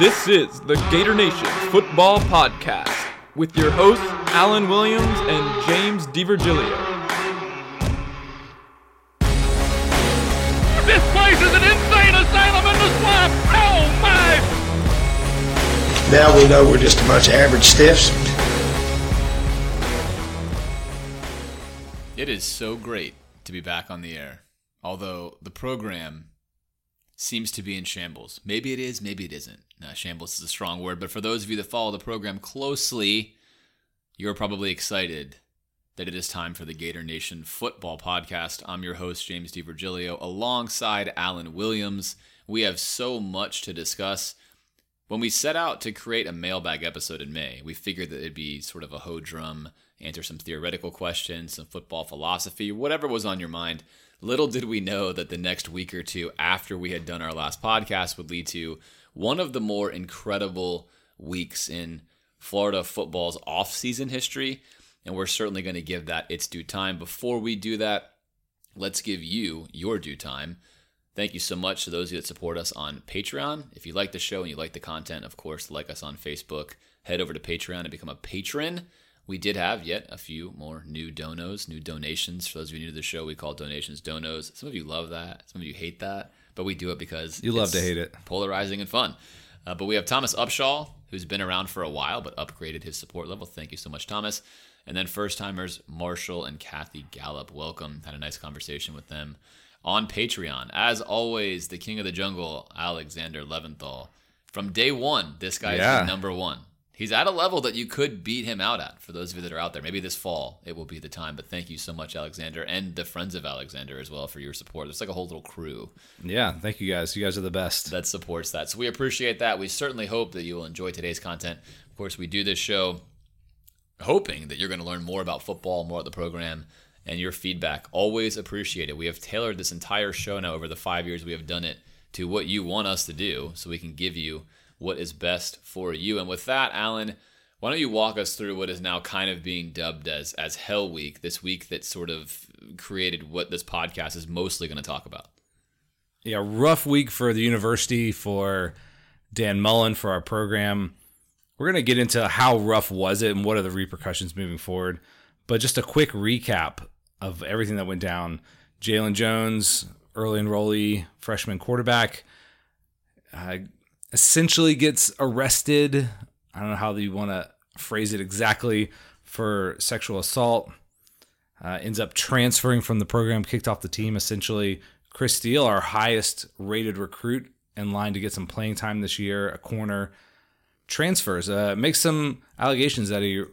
This is the Gator Nation Football Podcast with your hosts Alan Williams and James DiVirgilio. This place is an insane asylum in the swamp! Oh my! Now we know we're just a bunch of average stiffs. It is so great to be back on the air. Although the program seems to be in shambles. Maybe it is, maybe it isn't. Shambles is a strong word, but for those of you that follow the program closely, you're probably excited that it is time for the Gator Nation Football Podcast. I'm your host, James DiVirgilio, alongside Alan Williams. We have so much to discuss. When we set out to create a mailbag episode in May, we figured that it'd be sort of a hoe drum, answer some theoretical questions, some football philosophy, whatever was on your mind. Little did we know that the next week or two after we had done our last podcast would lead to one of the more incredible weeks in Florida football's off-season history, and we're certainly going to give that its due time. Before we do that, let's give you your due time. Thank you so much to those of you that support us on Patreon. If you like the show and you like the content, of course, like us on Facebook. Head over to Patreon and become a patron. We did have yet a few more new donos, new donations. For those of you new to the show, we call donations donos. Some of you love that, some of you hate that, but we do it because You love it's to hate it. polarizing and fun. Uh, but we have Thomas Upshaw, who's been around for a while but upgraded his support level. Thank you so much, Thomas. And then first timers Marshall and Kathy Gallup. Welcome. Had a nice conversation with them on Patreon. As always, the king of the jungle, Alexander Leventhal. From day one, this guy Yeah. is number one. He's at a level that you could beat him out at. For those of you that are out there, maybe this fall it will be the time. But thank you so much, Alexander, and the friends of Alexander as well for your support. It's like a whole little crew Yeah, thank you guys. You guys are the best. that supports that. So we appreciate that. We certainly hope that you will enjoy today's content. Of course, we do this show hoping that you're going to learn more about football, more about the program, and your feedback. Always appreciated. We have tailored this entire show now over the five years we have done it to what you want us to do so we can give you what is best for you. And with that, Alan, why don't you walk us through what is now kind of being dubbed as as Hell Week, this week that sort of created what this podcast is mostly going to talk about. Yeah, rough week for the university, for Dan Mullen, for our program. We're going to get into how rough was it and what are the repercussions moving forward. But just a quick recap of everything that went down. Jalen Jones, early enrollee, freshman quarterback, uh, essentially gets arrested. I don't know how you want to phrase it exactly for sexual assault. Uh, ends up transferring from the program, kicked off the team essentially. Chris Steele, our highest rated recruit in line to get some playing time this year, a corner, transfers. Uh, makes some allegations that he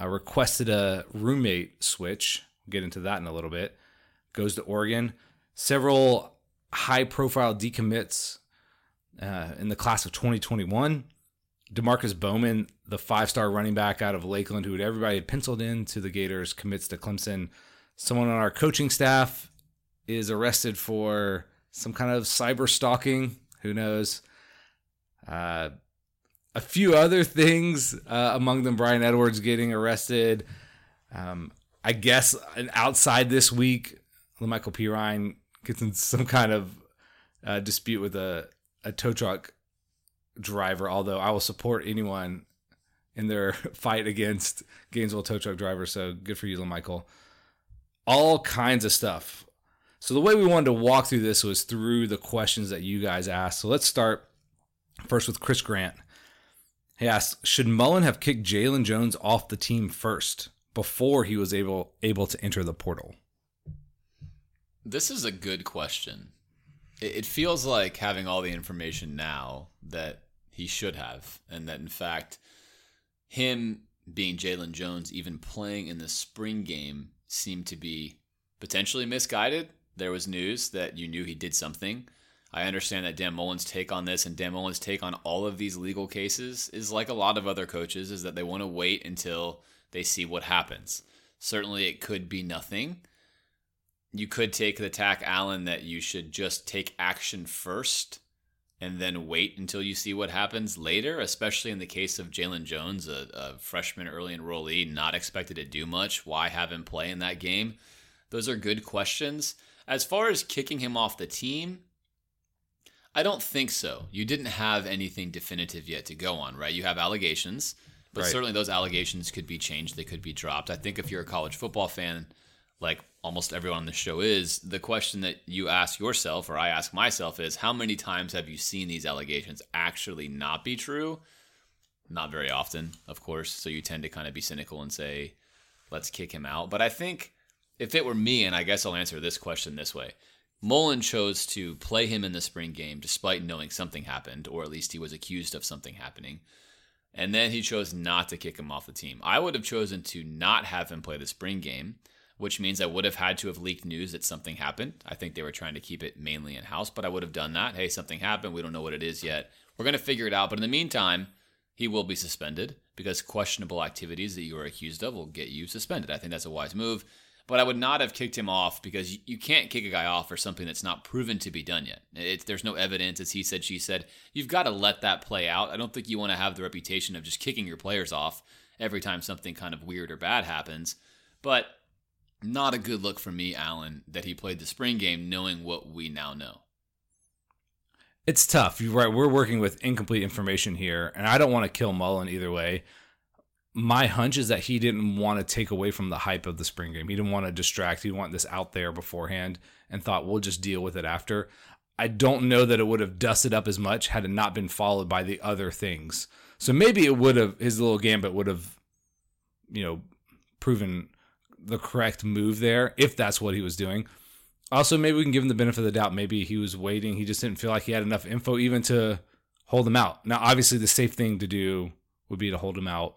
uh, requested a roommate switch. We'll get into that in a little bit. Goes to Oregon. Several high profile decommits uh, in the class of 2021. Demarkcus Bowman, the five star running back out of Lakeland, who everybody had penciled in to the Gators, commits to Clemson. Someone on our coaching staff is arrested for some kind of cyber stalking. Who knows? Uh, a few other things, uh, among them Brian Edwards getting arrested. Um, I guess an outside this week, Michael Pirine gets in some kind of uh, dispute with a, a tow truck driver, although I will support anyone in their fight against Gainesville tow truck drivers. So good for you, Michael. All kinds of stuff. So the way we wanted to walk through this was through the questions that you guys asked. So let's start first with Chris Grant. He asked, should Mullen have kicked Jalen Jones off the team first before he was able able to enter the portal? This is a good question. It feels like having all the information now that he should have, and that in fact, him being Jalen Jones, even playing in the spring game, seemed to be potentially misguided. There was news that you knew he did something. I understand that Dan Mullen's take on this and Dan Mullen's take on all of these legal cases is like a lot of other coaches, is that they want to wait until they see what happens. Certainly, it could be nothing you could take the tack, Alan, that you should just take action first and then wait until you see what happens later, especially in the case of Jalen Jones, a, a freshman early enrollee, not expected to do much. Why have him play in that game? Those are good questions. As far as kicking him off the team, I don't think so. You didn't have anything definitive yet to go on, right? You have allegations, but Right. certainly those allegations could be changed. They could be dropped. I think if you're a college football fan, like almost everyone on the show is, the question that you ask yourself, or I ask myself, is how many times have you seen these allegations actually not be true? Not very often, of course. So you tend to kind of be cynical and say, let's kick him out. But I think if it were me, and I guess I'll answer this question this way Mullen chose to play him in the spring game despite knowing something happened, or at least he was accused of something happening. And then he chose not to kick him off the team. I would have chosen to not have him play the spring game, which means I would have had to have leaked news that something happened. I think they were trying to keep it mainly in house, but I would have done that. Hey, something happened. We don't know what it is yet. We're going to figure it out. But in the meantime, he will be suspended because questionable activities that you are accused of will get you suspended. I think that's a wise move. But I would not have kicked him off because you- can't kick a guy off for something that's not proven to be done yet. It's, there's no evidence. It's he said, she said. You've got to let that play out. I don't think you want to have the reputation of just kicking your players off every time something kind of weird or bad happens. But not a good look for me, Alan, that he played the spring game knowing what we now know. It's tough. You're right. We're working with incomplete information here, and I don't want to kill Mullen either way. My hunch is that he didn't want to take away from the hype of the spring game. He didn't want to distract. He didn't this out there beforehand and thought we'll just deal with it after. I don't know that it would have dusted up as much had it not been followed by the other things. So maybe it would have his little gambit would have, you know, proven the correct move there if that's what he was doing. Also, maybe we can give him the benefit of the doubt. Maybe he was waiting. He just didn't feel like he had enough info even to hold him out. Now, obviously, the safe thing to do would be to hold him out.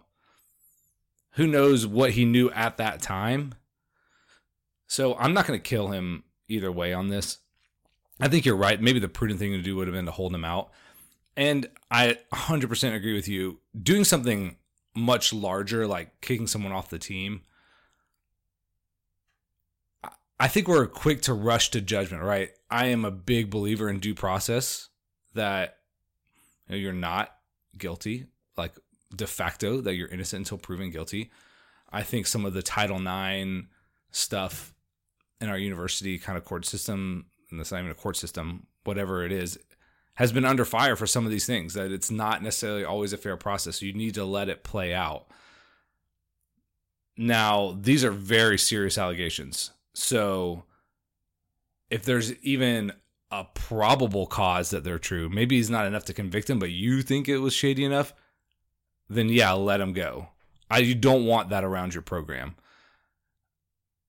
Who knows what he knew at that time? So I'm not going to kill him either way on this. I think you're right. Maybe the prudent thing to do would have been to hold him out. And I 100% agree with you. Doing something much larger, like kicking someone off the team, I think we're quick to rush to judgment, right? I am a big believer in due process that you you're not guilty, like de facto, that you're innocent until proven guilty. I think some of the Title IX stuff in our university kind of court system, and it's not even a court system, whatever it is, has been under fire for some of these things, that it's not necessarily always a fair process. You need to let it play out. Now, these are very serious allegations. So if there's even a probable cause that they're true, maybe it's not enough to convict him, but you think it was shady enough, then yeah, let him go. I you don't want that around your program.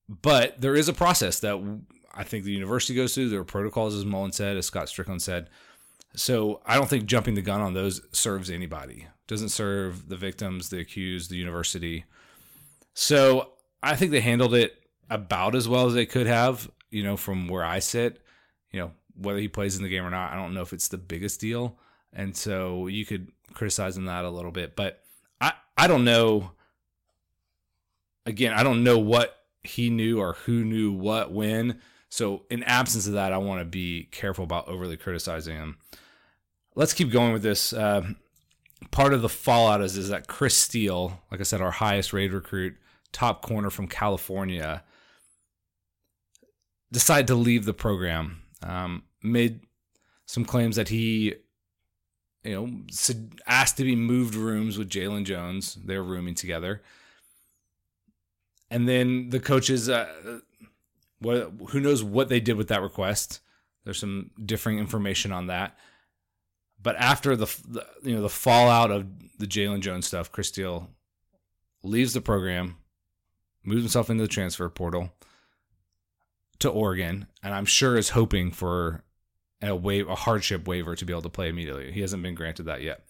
But there is a process that I think the university goes through. There are protocols, as Mullen said, as Scott Stricklin said. So I don't think jumping the gun on those serves anybody. Doesn't serve the victims, the accused, the university. So I think they handled it about as well as they could have, you know, from where I sit. You know, whether he plays in the game or not, I don't know if it's the biggest deal. And so you could criticize him that a little bit. But I, I don't know. Again, I don't know what he knew or who knew what when. So, in absence of that, I want to be careful about overly criticizing him. Let's keep going with this. Uh, part of the fallout is, is that Chris Steele, like I said, our highest rated recruit, top corner from California, decided to leave the program. Um, made some claims that he, you know, asked to be moved rooms with Jalen Jones. They're rooming together, and then the coaches, uh, what who knows what they did with that request? There's some differing information on that. But after the, the you know the fallout of the Jalen Jones stuff, Chris Steele leaves the program, moves himself into the transfer portal to Oregon, and I'm sure is hoping for a waive, a hardship waiver to be able to play immediately. He hasn't been granted that yet.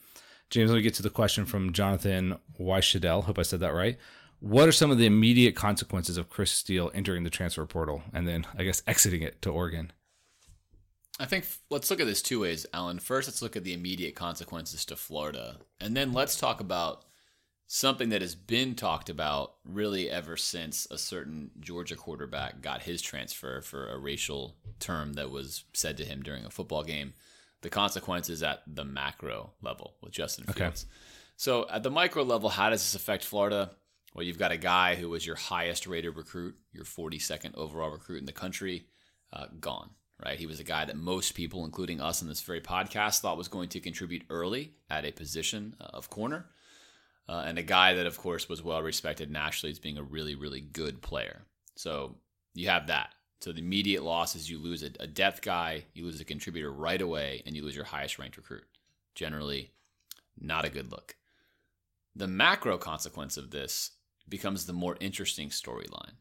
James, let me get to the question from Jonathan Weishadel. Hope I said that right. What are some of the immediate consequences of Chris Steele entering the transfer portal and then, I guess, exiting it to Oregon? I think let's look at this two ways, Alan. First, let's look at the immediate consequences to Florida. And then let's talk about something that has been talked about really ever since a certain Georgia quarterback got his transfer for a racial term that was said to him during a football game. The consequences at the macro level with Justin Fields. So, at the micro level, how does this affect Florida? Well, you've got a guy who was your highest rated recruit, your 42nd overall recruit in the country, uh, gone right? He was a guy that most people, including us in this very podcast, thought was going to contribute early at a position uh, of corner. Uh, and a guy that, of course, was well respected nationally as being a really, really good player. So you have that. So the immediate loss is you lose a, a depth guy, you lose a contributor right away, and you lose your highest ranked recruit. Generally, not a good look. The macro consequence of this becomes the more interesting storyline.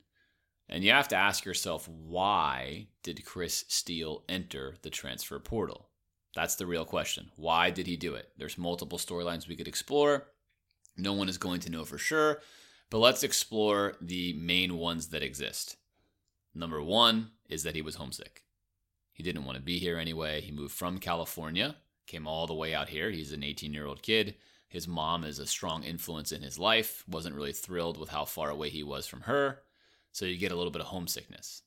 And you have to ask yourself, why did Chris Steele enter the transfer portal? That's the real question. Why did he do it? There's multiple storylines we could explore. No one is going to know for sure, but let's explore the main ones that exist. Number one is that he was homesick. He didn't want to be here anyway. He moved from California, came all the way out here. He's an 18 year old kid. His mom is a strong influence in his life, wasn't really thrilled with how far away he was from her. So you get a little bit of homesickness.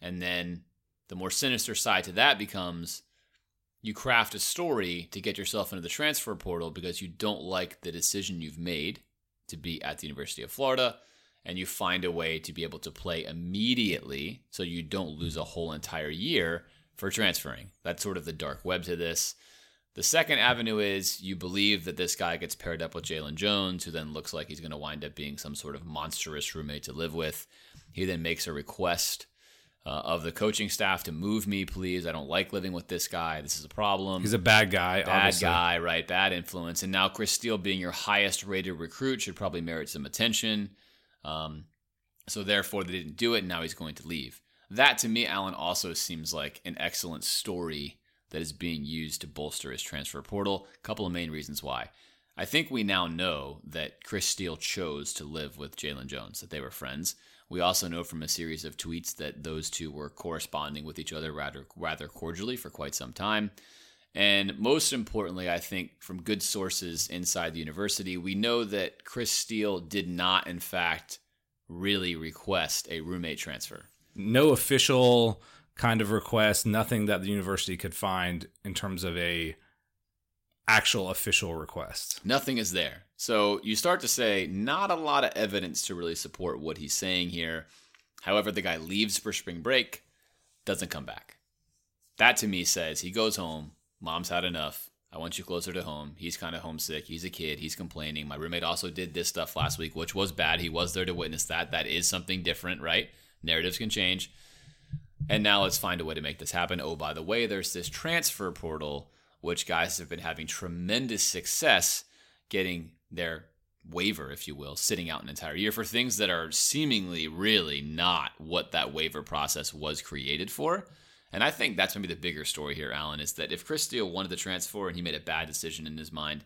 And then the more sinister side to that becomes you craft a story to get yourself into the transfer portal because you don't like the decision you've made to be at the University of Florida and you find a way to be able to play immediately so you don't lose a whole entire year for transferring. That's sort of the dark web to this. The second avenue is you believe that this guy gets paired up with Jalen Jones, who then looks like he's going to wind up being some sort of monstrous roommate to live with. He then makes a request uh, of the coaching staff to move me, please. I don't like living with this guy. This is a problem. He's a bad guy. bad obviously. guy, right? Bad influence. And now Chris Steele, being your highest rated recruit, should probably merit some attention. Um, so therefore, they didn't do it. And now he's going to leave. That to me, Alan, also seems like an excellent story that is being used to bolster his transfer portal. A couple of main reasons why. I think we now know that Chris Steele chose to live with Jalen Jones, that they were friends. We also know from a series of tweets that those two were corresponding with each other rather rather cordially for quite some time. And most importantly, I think from good sources inside the university, we know that Chris Steele did not, in fact, really request a roommate transfer. No official kind of request, nothing that the university could find in terms of a actual official request. Nothing is there. So you start to say, not a lot of evidence to really support what he's saying here. However, the guy leaves for spring break, doesn't come back. That to me says he goes home, mom's had enough. I want you closer to home. He's kind of homesick. He's a kid. He's complaining. My roommate also did this stuff last week, which was bad. He was there to witness that. That is something different, right? Narratives can change. And now let's find a way to make this happen. Oh, by the way, there's this transfer portal, which guys have been having tremendous success getting their waiver, if you will, sitting out an entire year for things that are seemingly really not what that waiver process was created for. And I think that's maybe the bigger story here, Alan, is that if Chris Steele wanted to transfer and he made a bad decision in his mind,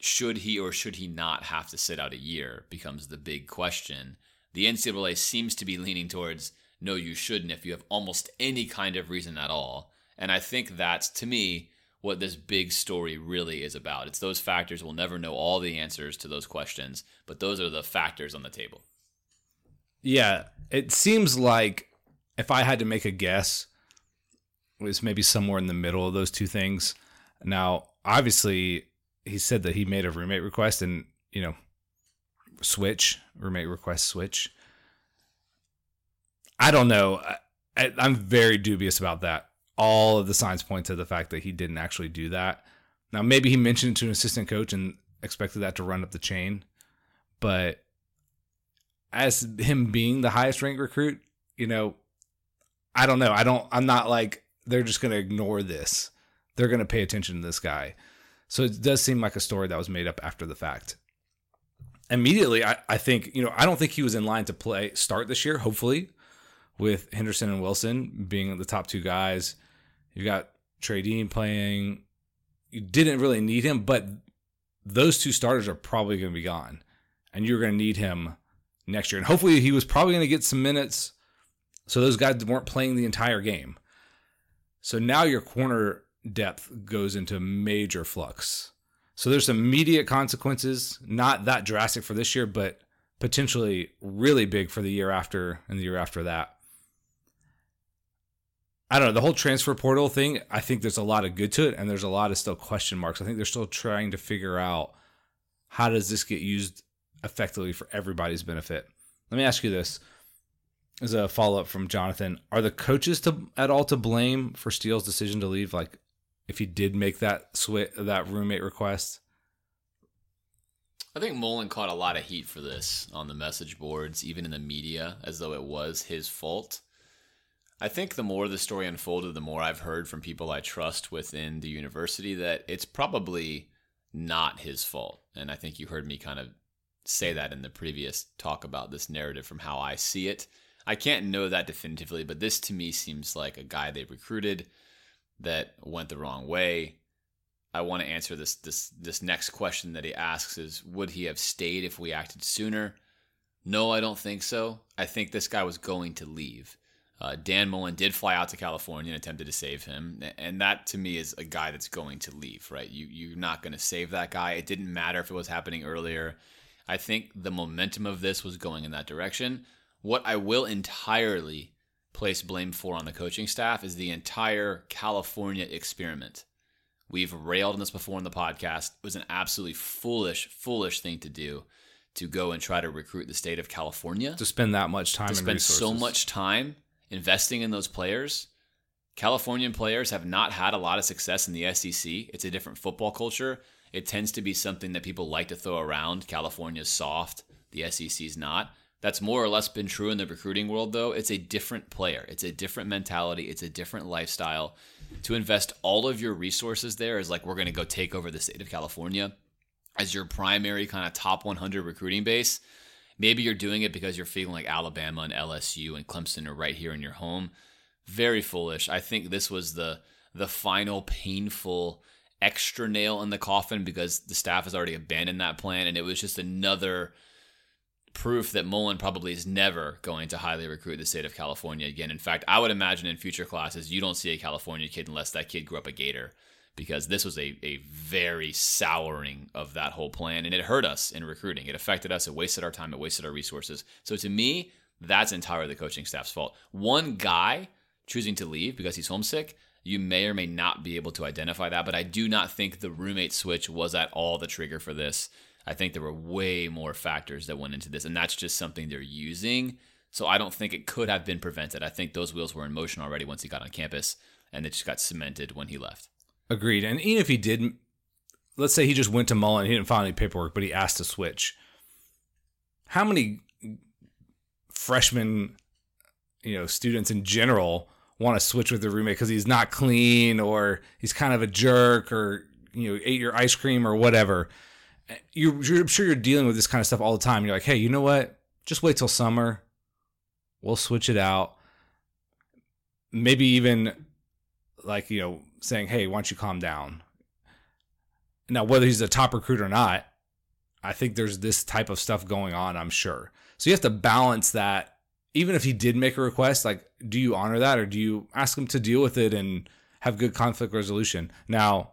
should he or should he not have to sit out a year becomes the big question. The NCAA seems to be leaning towards no, you shouldn't if you have almost any kind of reason at all. And I think that's, to me, what this big story really is about. It's those factors. We'll never know all the answers to those questions, but those are the factors on the table. Yeah, it seems like if I had to make a guess, it was maybe somewhere in the middle of those two things. Now, obviously, he said that he made a roommate request and, you know, switch, roommate request switch. I don't know. I, I'm very dubious about that. All of the signs point to the fact that he didn't actually do that. Now, maybe he mentioned it to an assistant coach and expected that to run up the chain, but as him being the highest ranked recruit, you know, I don't know. I don't. I'm not like they're just going to ignore this. They're going to pay attention to this guy. So it does seem like a story that was made up after the fact. Immediately, I, I think, you know, I don't think he was in line to play start this year, hopefully, with Henderson and Wilson being the top two guys. You got Trey Dean playing. You didn't really need him, but those two starters are probably going to be gone. And you're going to need him next year. And hopefully, he was probably going to get some minutes. So those guys weren't playing the entire game. So now your corner depth goes into major flux. So there's immediate consequences, not that drastic for this year, but potentially really big for the year after and the year after that. I don't know. The whole transfer portal thing, I think there's a lot of good to it and there's a lot of still question marks. I think they're still trying to figure out how does this get used effectively for everybody's benefit. Let me ask you this. as a follow up from Jonathan, are the coaches to at all to blame for Steele's decision to leave? Like, if he did make that switch, that roommate request. I think Mullen caught a lot of heat for this on the message boards, even in the media, as though it was his fault. I think the more the story unfolded, the more I've heard from people I trust within the university that it's probably not his fault. And I think you heard me kind of say that in the previous talk about this narrative from how I see it. I can't know that definitively, but this to me seems like a guy they recruited that went the wrong way. I want to answer this this this next question that he asks is would he have stayed if we acted sooner? No, I don't think so. I think this guy was going to leave. Uh, Dan Mullen did fly out to California and attempted to save him, and that to me is a guy that's going to leave. Right? You you're not going to save that guy. It didn't matter if it was happening earlier. I think the momentum of this was going in that direction. What I will entirely place blame for on the coaching staff is the entire California experiment. We've railed on this before in the podcast. It was an absolutely foolish, foolish thing to do to go and try to recruit the state of California. To spend that much time to spend so much time investing in those players. Californian players have not had a lot of success in the SEC. It's a different football culture. It tends to be something that people like to throw around. California's soft, the SEC's not. That's more or less been true in the recruiting world, though. It's a different player, it's a different mentality, it's a different lifestyle. To invest all of your resources there is like we're going to go take over the state of California as your primary kind of top 100 recruiting base. Maybe you're doing it because you're feeling like Alabama and LSU and Clemson are right here in your home. Very foolish. I think this was the the final painful extra nail in the coffin because the staff has already abandoned that plan and it was just another proof that Mullen probably is never going to highly recruit the state of California again. In fact, I would imagine in future classes, you don't see a California kid unless that kid grew up a Gator, because this was a, a very souring of that whole plan. And it hurt us in recruiting. It affected us. It wasted our time. It wasted our resources. So to me, that's entirely the coaching staff's fault. One guy choosing to leave because he's homesick, you may or may not be able to identify that. But I do not think the roommate switch was at all the trigger for this. I think there were way more factors that went into this, and that's just something they're using. So I don't think it could have been prevented. I think those wheels were in motion already once he got on campus, and it just got cemented when he left. Agreed. And even if he didn't, let's say he just went to Mullen, he didn't file any paperwork, but he asked to switch. How many freshmen, you know, students in general want to switch with their roommate because he's not clean or he's kind of a jerk or you know ate your ice cream or whatever? you're, you're, I'm sure you're dealing with this kind of stuff all the time. You're like, hey, you know what? Just wait till summer. We'll switch it out. Maybe even like, you know, saying, hey, why don't you calm down? Now, whether he's a top recruit or not, I think there's this type of stuff going on, I'm sure. So you have to balance that. Even if he did make a request, like, do you honor that or do you ask him to deal with it and have good conflict resolution? Now,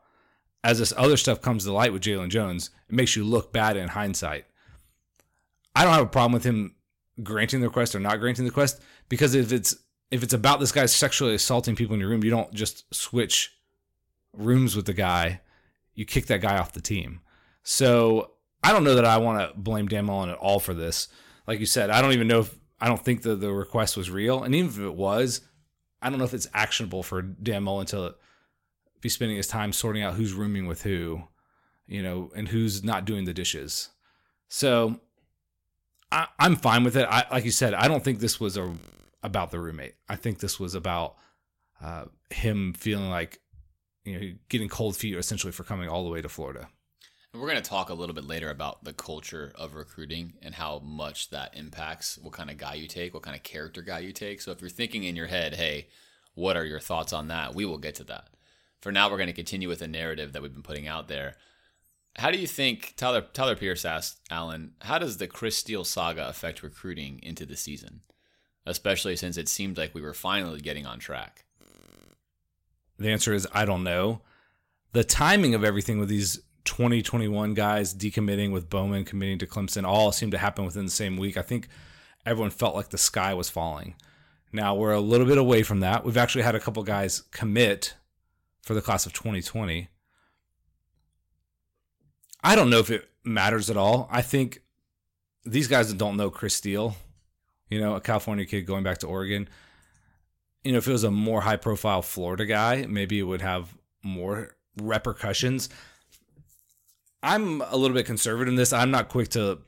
as this other stuff comes to light with Jalen Jones, it makes you look bad in hindsight. I don't have a problem with him granting the request or not granting the request because if it's if it's about this guy sexually assaulting people in your room, you don't just switch rooms with the guy. You kick that guy off the team. So I don't know that I want to blame Dan Mullen at all for this. Like you said, I don't even know if I don't think that the request was real, and even if it was, I don't know if it's actionable for Dan Mullen to be spending his time sorting out who's rooming with who, you know, and who's not doing the dishes. So I, am fine with it. I, like you said, I don't think this was a about the roommate. I think this was about uh, him feeling like you know getting cold feet essentially for coming all the way to Florida. And we're going to talk a little bit later about the culture of recruiting and how much that impacts what kind of guy you take, what kind of character guy you take. So if you're thinking in your head, hey, what are your thoughts on that? We will get to that for now, we're going to continue with the narrative that we've been putting out there. How do you think Tyler Tyler Pierce asked Alan? How does the Chris Steele saga affect recruiting into the season, especially since it seemed like we were finally getting on track? The answer is I don't know. The timing of everything with these 2021 guys decommitting, with Bowman committing to Clemson, all seemed to happen within the same week. I think everyone felt like the sky was falling. Now we're a little bit away from that. We've actually had a couple guys commit for the class of 2020. I don't know if it matters at all. I think these guys that don't know Chris Steele you know, a California kid going back to Oregon. You know, if it was a more high profile Florida guy, maybe it would have more repercussions. I'm a little bit conservative in this. I'm not quick to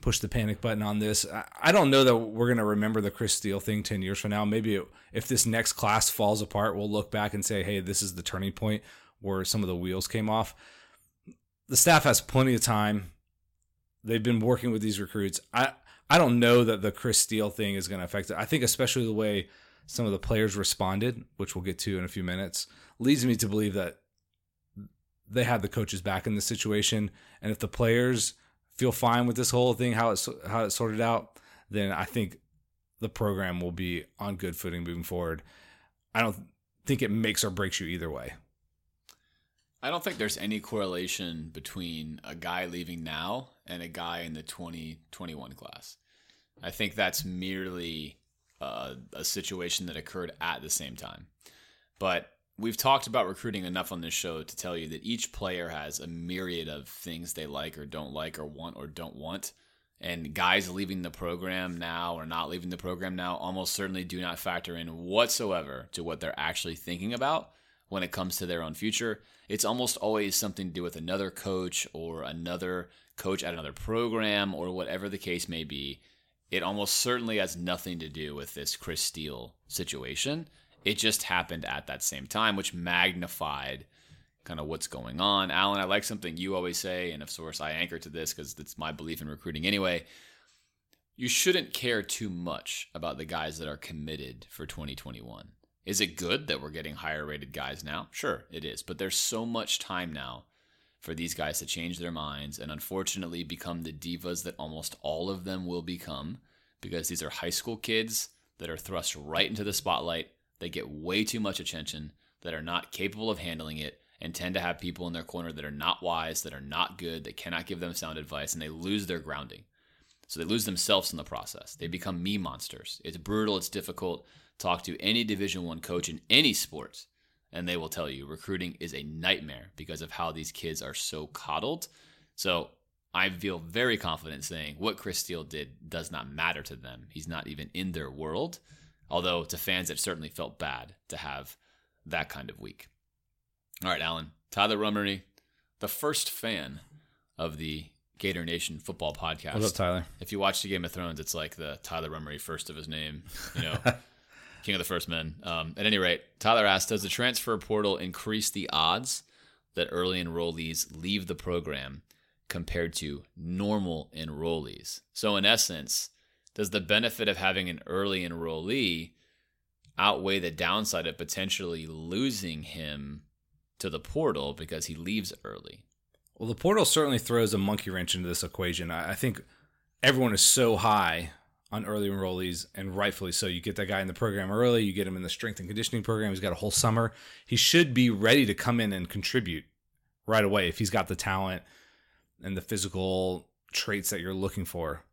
push the panic button on this. I don't know that we're going to remember the Chris Steele thing 10 years from now. Maybe if this next class falls apart, we'll look back and say, hey, this is the turning point where some of the wheels came off. The staff has plenty of time. They've been working with these recruits. I, I don't know that the Chris Steele thing is going to affect it. I think, especially the way some of the players responded, which we'll get to in a few minutes, leads me to believe that they had the coaches back in the situation. And if the players feel fine with this whole thing, how it's how it's sorted out, then I think the program will be on good footing moving forward. I don't think it makes or breaks you either way. I don't think there's any correlation between a guy leaving now and a guy in the 2021 class. I think that's merely uh, a situation that occurred at the same time. But we've talked about recruiting enough on this show to tell you that each player has a myriad of things they like or don't like or want or don't want. And guys leaving the program now or not leaving the program now almost certainly do not factor in whatsoever to what they're actually thinking about when it comes to their own future. It's almost always something to do with another coach or another coach at another program or whatever the case may be. It almost certainly has nothing to do with this Chris Steele situation. It just happened at that same time, which magnified kind of what's going on. Alan, I like something you always say, and of course I anchor to this because it's my belief in recruiting anyway. You shouldn't care too much about the guys that are committed for 2021. Is it good that we're getting higher rated guys now? Sure, it is. But there's so much time now for these guys to change their minds and unfortunately become the divas that almost all of them will become because these are high school kids that are thrust right into the spotlight they get way too much attention, that are not capable of handling it, and tend to have people in their corner that are not wise, that are not good, that cannot give them sound advice, and they lose their grounding. So they lose themselves in the process. They become me monsters. It's brutal, it's difficult. Talk to any Division 1 coach in any sport and they will tell you recruiting is a nightmare because of how these kids are so coddled. So I feel very confident saying what Chris Steele did does not matter to them. He's not even in their world. Although to fans, it certainly felt bad to have that kind of week. All right, Alan. Tyler Rummery, the first fan of the Gator Nation football podcast. What's up, Tyler? If you watch the Game of Thrones, it's like the Tyler Rummery first of his name, you know, King of the First Men. Um, at any rate, Tyler asked Does the transfer portal increase the odds that early enrollees leave the program compared to normal enrollees? So, in essence, does the benefit of having an early enrollee outweigh the downside of potentially losing him to the portal because he leaves early? Well, the portal certainly throws a monkey wrench into this equation. I think everyone is so high on early enrollees, and rightfully so. You get that guy in the program early, you get him in the strength and conditioning program. He's got a whole summer. He should be ready to come in and contribute right away if he's got the talent and the physical traits that you're looking for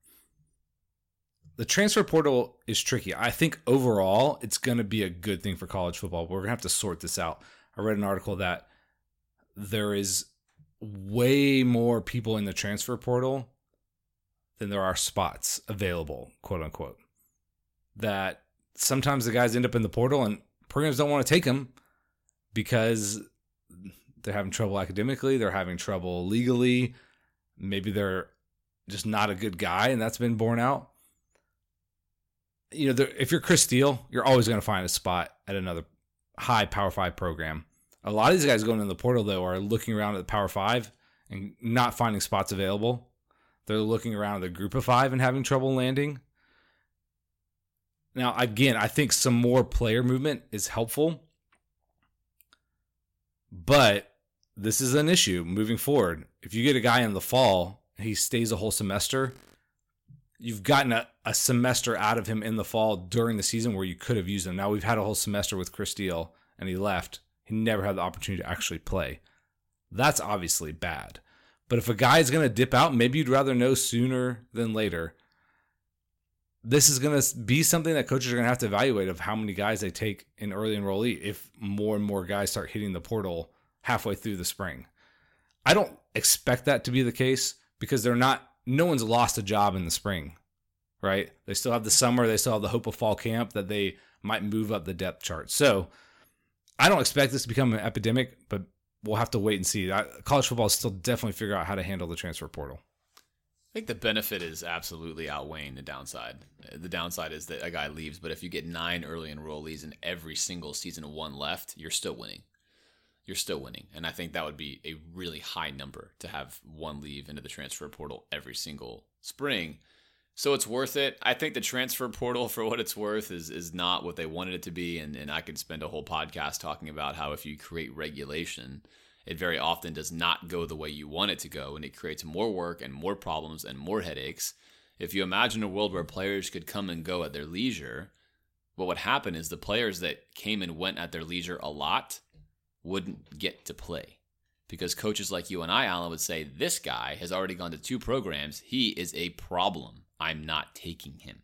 the transfer portal is tricky. I think overall it's going to be a good thing for college football. But we're going to have to sort this out. I read an article that there is way more people in the transfer portal than there are spots available, quote unquote. That sometimes the guys end up in the portal and programs don't want to take them because they're having trouble academically, they're having trouble legally, maybe they're just not a good guy and that's been borne out you know, the, if you're Chris Steele, you're always going to find a spot at another high Power Five program. A lot of these guys going in the portal though are looking around at the Power Five and not finding spots available. They're looking around at the Group of Five and having trouble landing. Now, again, I think some more player movement is helpful, but this is an issue moving forward. If you get a guy in the fall, he stays a whole semester you've gotten a, a semester out of him in the fall during the season where you could have used him. Now we've had a whole semester with Chris Steele and he left. He never had the opportunity to actually play. That's obviously bad. But if a guy is going to dip out, maybe you'd rather know sooner than later. This is going to be something that coaches are going to have to evaluate of how many guys they take in early enrollee if more and more guys start hitting the portal halfway through the spring. I don't expect that to be the case because they're not no one's lost a job in the spring right? They still have the summer, they still have the hope of fall camp that they might move up the depth chart. So I don't expect this to become an epidemic, but we'll have to wait and see. I, college football is still definitely figure out how to handle the transfer portal. I think the benefit is absolutely outweighing the downside. The downside is that a guy leaves, but if you get nine early enrollees in every single season one left, you're still winning. You're still winning. And I think that would be a really high number to have one leave into the transfer portal every single spring. So it's worth it. I think the transfer portal, for what it's worth, is is not what they wanted it to be. And, and I could spend a whole podcast talking about how if you create regulation, it very often does not go the way you want it to go, and it creates more work and more problems and more headaches. If you imagine a world where players could come and go at their leisure, what would happen is the players that came and went at their leisure a lot wouldn't get to play. Because coaches like you and I, Alan, would say, This guy has already gone to two programs. He is a problem. I'm not taking him.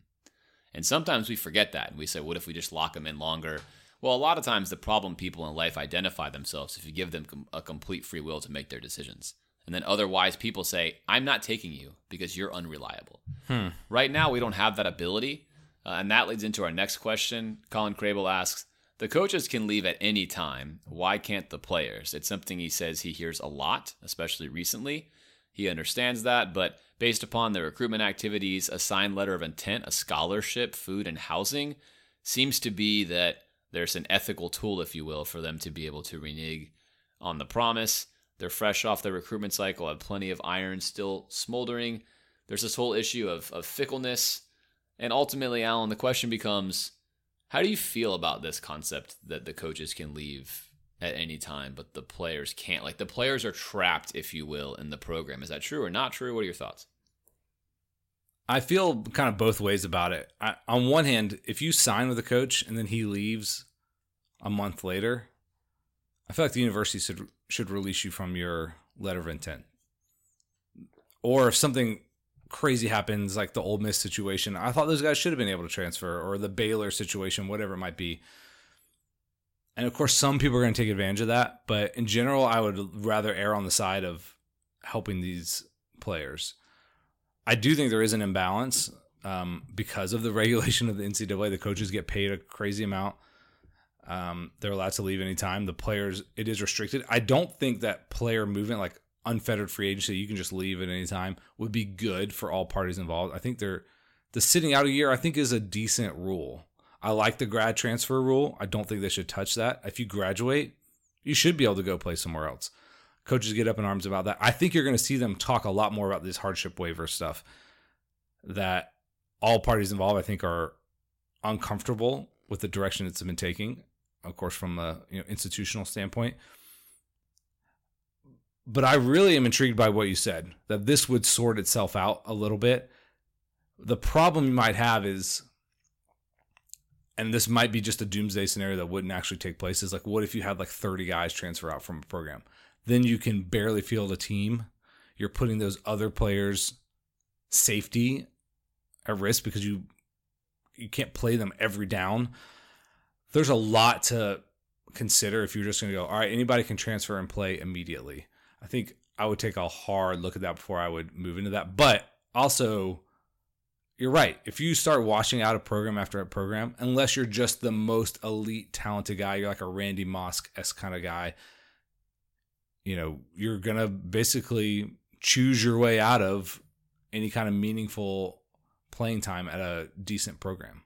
And sometimes we forget that and we say, What if we just lock him in longer? Well, a lot of times the problem people in life identify themselves if you give them a complete free will to make their decisions. And then otherwise, people say, I'm not taking you because you're unreliable. Hmm. Right now, we don't have that ability. Uh, and that leads into our next question. Colin Crable asks The coaches can leave at any time. Why can't the players? It's something he says he hears a lot, especially recently. He understands that, but based upon the recruitment activities, a signed letter of intent, a scholarship, food, and housing, seems to be that there's an ethical tool, if you will, for them to be able to renege on the promise. They're fresh off the recruitment cycle, have plenty of iron still smoldering. There's this whole issue of, of fickleness. And ultimately, Alan, the question becomes how do you feel about this concept that the coaches can leave at any time, but the players can't? Like the players are trapped, if you will, in the program. Is that true or not true? What are your thoughts? I feel kind of both ways about it. I, on one hand, if you sign with a coach and then he leaves a month later, I feel like the university should should release you from your letter of intent. Or if something crazy happens, like the Ole Miss situation, I thought those guys should have been able to transfer, or the Baylor situation, whatever it might be. And of course, some people are going to take advantage of that, but in general, I would rather err on the side of helping these players. I do think there is an imbalance um, because of the regulation of the NCAA. The coaches get paid a crazy amount. Um, they're allowed to leave anytime. The players, it is restricted. I don't think that player movement, like unfettered free agency, you can just leave at any time, would be good for all parties involved. I think they're the sitting out a year. I think is a decent rule. I like the grad transfer rule. I don't think they should touch that. If you graduate, you should be able to go play somewhere else coaches get up in arms about that. I think you're going to see them talk a lot more about this hardship waiver stuff that all parties involved, I think, are uncomfortable with the direction it's been taking, of course, from a you know, institutional standpoint. But I really am intrigued by what you said that this would sort itself out a little bit. The problem you might have is, and this might be just a doomsday scenario that wouldn't actually take place, is like, what if you had like 30 guys transfer out from a program? then you can barely field a team. You're putting those other players' safety at risk because you you can't play them every down. There's a lot to consider if you're just going to go, all right, anybody can transfer and play immediately. I think I would take a hard look at that before I would move into that. But also, you're right. If you start washing out a program after a program, unless you're just the most elite, talented guy, you're like a Randy Moss s kind of guy you know, you're to basically choose your way out of any kind of meaningful playing time at a decent program.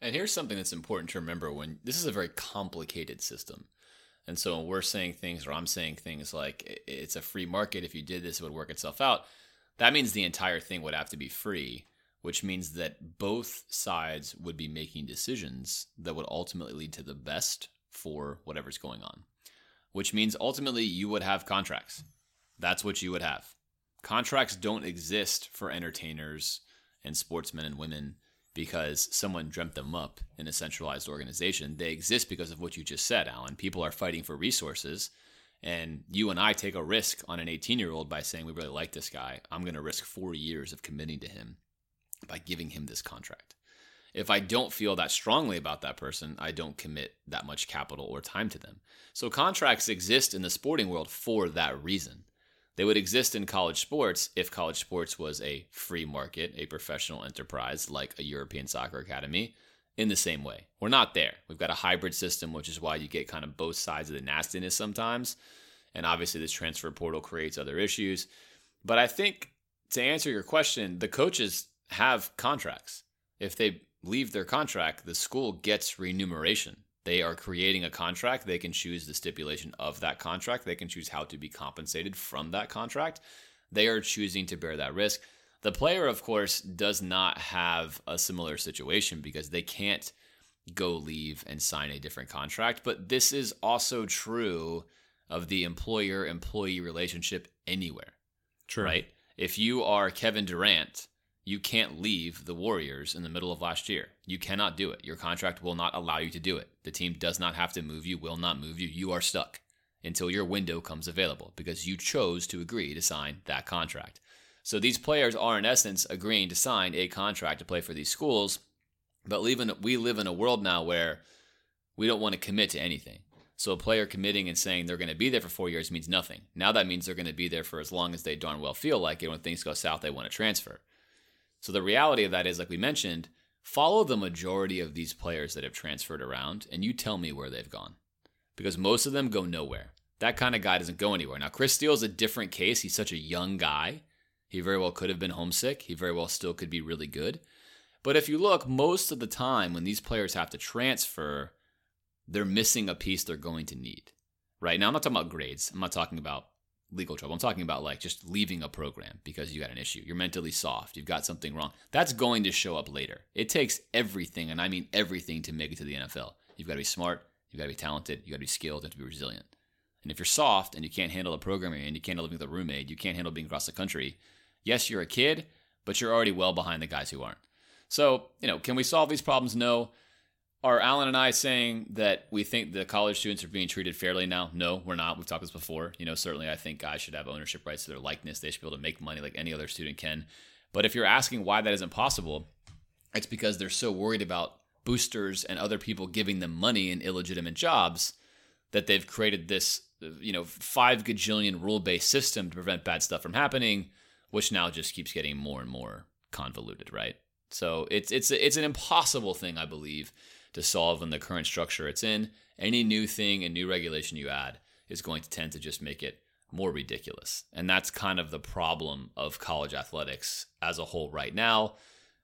And here's something that's important to remember when this is a very complicated system. And so when we're saying things, or I'm saying things like it's a free market, if you did this, it would work itself out. That means the entire thing would have to be free, which means that both sides would be making decisions that would ultimately lead to the best for whatever's going on which means ultimately you would have contracts. That's what you would have. Contracts don't exist for entertainers and sportsmen and women because someone dreamt them up in a centralized organization. They exist because of what you just said, Alan. People are fighting for resources. And you and I take a risk on an 18 year old by saying, We really like this guy. I'm going to risk four years of committing to him by giving him this contract. If I don't feel that strongly about that person, I don't commit that much capital or time to them. So contracts exist in the sporting world for that reason. They would exist in college sports if college sports was a free market, a professional enterprise like a European soccer academy in the same way. We're not there. We've got a hybrid system, which is why you get kind of both sides of the nastiness sometimes. And obviously, this transfer portal creates other issues. But I think to answer your question, the coaches have contracts. If they leave their contract, the school gets remuneration. They are creating a contract. They can choose the stipulation of that contract. They can choose how to be compensated from that contract. They are choosing to bear that risk. The player, of course, does not have a similar situation because they can't go leave and sign a different contract. But this is also true of the employer employee relationship anywhere. True. Right? If you are Kevin Durant, you can't leave the Warriors in the middle of last year. You cannot do it. Your contract will not allow you to do it. The team does not have to move you, will not move you. You are stuck until your window comes available because you chose to agree to sign that contract. So these players are, in essence, agreeing to sign a contract to play for these schools. But we live in a world now where we don't want to commit to anything. So a player committing and saying they're going to be there for four years means nothing. Now that means they're going to be there for as long as they darn well feel like it. When things go south, they want to transfer. So the reality of that is, like we mentioned, follow the majority of these players that have transferred around and you tell me where they've gone. Because most of them go nowhere. That kind of guy doesn't go anywhere. Now, Chris Steele is a different case. He's such a young guy. He very well could have been homesick. He very well still could be really good. But if you look, most of the time when these players have to transfer, they're missing a piece they're going to need. Right now, I'm not talking about grades. I'm not talking about legal trouble. I'm talking about like just leaving a program because you got an issue. You're mentally soft. You've got something wrong. That's going to show up later. It takes everything, and I mean everything, to make it to the NFL. You've got to be smart. You've got to be talented. You've got to be skilled and to be resilient. And if you're soft and you can't handle the programming and you can't handle living with a roommate, you can't handle being across the country. Yes, you're a kid, but you're already well behind the guys who aren't. So, you know, can we solve these problems? No. Are Alan and I saying that we think the college students are being treated fairly now? No, we're not. We've talked this before. You know, certainly I think guys should have ownership rights to their likeness. They should be able to make money like any other student can. But if you're asking why that isn't possible, it's because they're so worried about boosters and other people giving them money in illegitimate jobs that they've created this, you know, five gajillion rule based system to prevent bad stuff from happening, which now just keeps getting more and more convoluted, right? So it's it's it's an impossible thing, I believe, to solve in the current structure it's in. Any new thing and new regulation you add is going to tend to just make it more ridiculous. And that's kind of the problem of college athletics as a whole right now.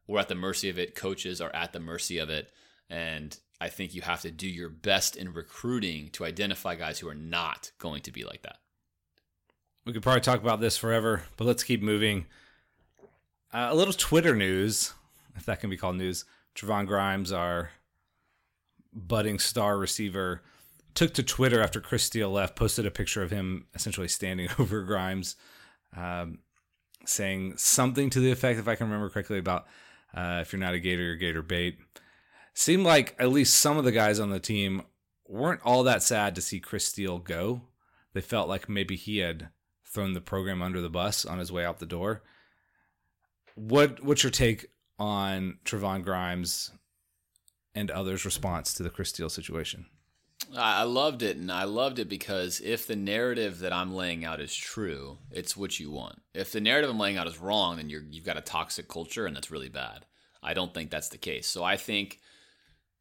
We're at the mercy of it. Coaches are at the mercy of it. And I think you have to do your best in recruiting to identify guys who are not going to be like that. We could probably talk about this forever, but let's keep moving. Uh, a little Twitter news, if that can be called news. Trevon Grimes, our budding star receiver, took to Twitter after Chris Steele left, posted a picture of him essentially standing over Grimes, um, saying something to the effect, if I can remember correctly, about uh, if you're not a Gator, you're Gator bait. Seemed like at least some of the guys on the team weren't all that sad to see Chris Steele go. They felt like maybe he had thrown the program under the bus on his way out the door. What what's your take on Trevon Grimes and others' response to the Chris Steele situation? I loved it, and I loved it because if the narrative that I'm laying out is true, it's what you want. If the narrative I'm laying out is wrong, then you're, you've got a toxic culture, and that's really bad. I don't think that's the case. So I think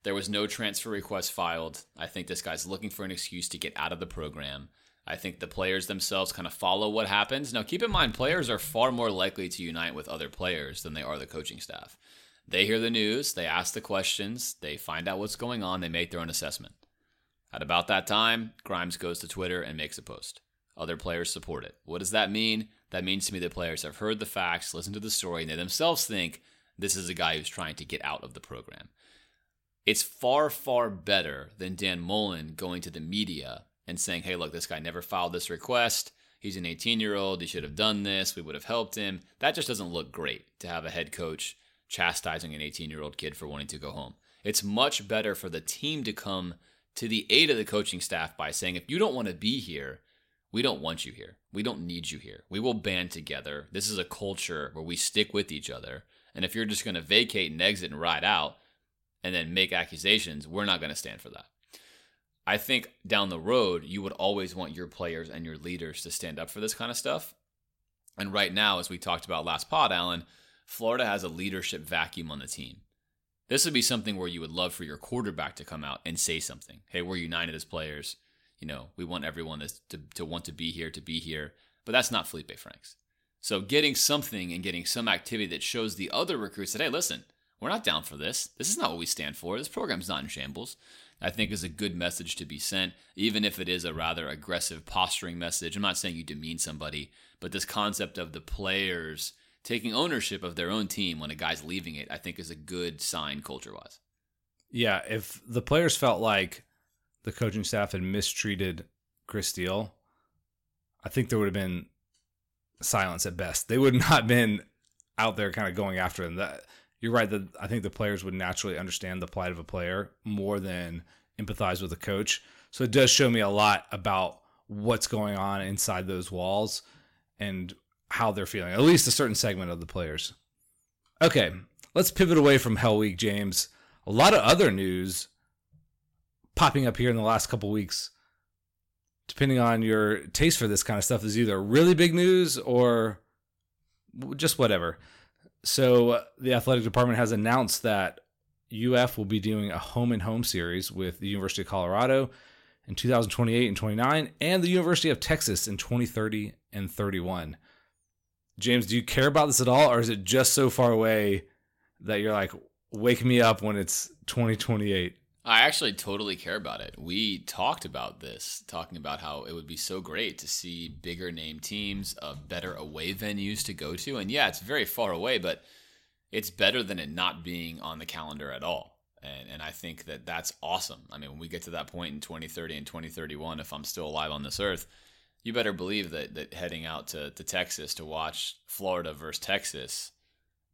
there was no transfer request filed. I think this guy's looking for an excuse to get out of the program. I think the players themselves kind of follow what happens. Now, keep in mind, players are far more likely to unite with other players than they are the coaching staff. They hear the news, they ask the questions, they find out what's going on, they make their own assessment. At about that time, Grimes goes to Twitter and makes a post. Other players support it. What does that mean? That means to me that players have heard the facts, listened to the story, and they themselves think this is a guy who's trying to get out of the program. It's far, far better than Dan Mullen going to the media and saying, hey, look, this guy never filed this request. He's an 18 year old. He should have done this. We would have helped him. That just doesn't look great to have a head coach chastising an 18 year old kid for wanting to go home. It's much better for the team to come to the aid of the coaching staff by saying, if you don't want to be here, we don't want you here. We don't need you here. We will band together. This is a culture where we stick with each other. And if you're just going to vacate and exit and ride out and then make accusations, we're not going to stand for that. I think down the road, you would always want your players and your leaders to stand up for this kind of stuff. And right now, as we talked about last pod, Alan, Florida has a leadership vacuum on the team. This would be something where you would love for your quarterback to come out and say something. Hey, we're united as players. You know, we want everyone to, to, to want to be here, to be here. But that's not Felipe Franks. So getting something and getting some activity that shows the other recruits that, hey, listen, we're not down for this. This is not what we stand for. This program's not in shambles. I think is a good message to be sent, even if it is a rather aggressive posturing message. I'm not saying you demean somebody, but this concept of the players taking ownership of their own team when a guy's leaving it, I think is a good sign culture wise. Yeah, if the players felt like the coaching staff had mistreated Chris Steele, I think there would have been silence at best. They would not have been out there kind of going after him. That you're right that I think the players would naturally understand the plight of a player more than empathize with a coach. So it does show me a lot about what's going on inside those walls and how they're feeling, at least a certain segment of the players. Okay, let's pivot away from Hell Week, James. A lot of other news popping up here in the last couple weeks. Depending on your taste for this kind of stuff, is either really big news or just whatever. So, uh, the athletic department has announced that UF will be doing a home and home series with the University of Colorado in 2028 and 29 and the University of Texas in 2030 and 31. James, do you care about this at all, or is it just so far away that you're like, wake me up when it's 2028? I actually totally care about it. We talked about this, talking about how it would be so great to see bigger name teams, uh, better away venues to go to. And yeah, it's very far away, but it's better than it not being on the calendar at all. And, and I think that that's awesome. I mean, when we get to that point in 2030 and 2031, if I'm still alive on this earth, you better believe that that heading out to, to Texas to watch Florida versus Texas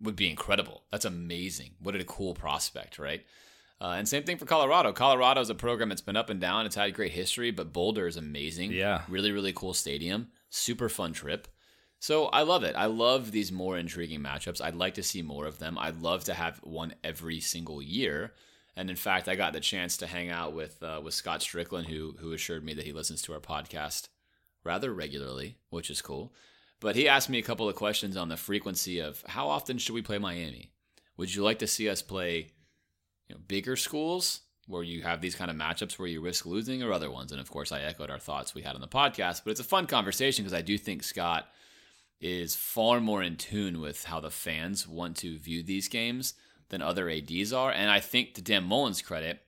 would be incredible. That's amazing. What a cool prospect, right? Uh, and same thing for Colorado. Colorado is a program that's been up and down. It's had great history, but Boulder is amazing. Yeah. Really, really cool stadium. Super fun trip. So I love it. I love these more intriguing matchups. I'd like to see more of them. I'd love to have one every single year. And in fact, I got the chance to hang out with uh, with Scott Stricklin, who who assured me that he listens to our podcast rather regularly, which is cool. But he asked me a couple of questions on the frequency of how often should we play Miami? Would you like to see us play you know, bigger schools where you have these kind of matchups where you risk losing or other ones? And of course, I echoed our thoughts we had on the podcast, but it's a fun conversation because I do think Scott is far more in tune with how the fans want to view these games than other ADs are. And I think to Dan Mullen's credit,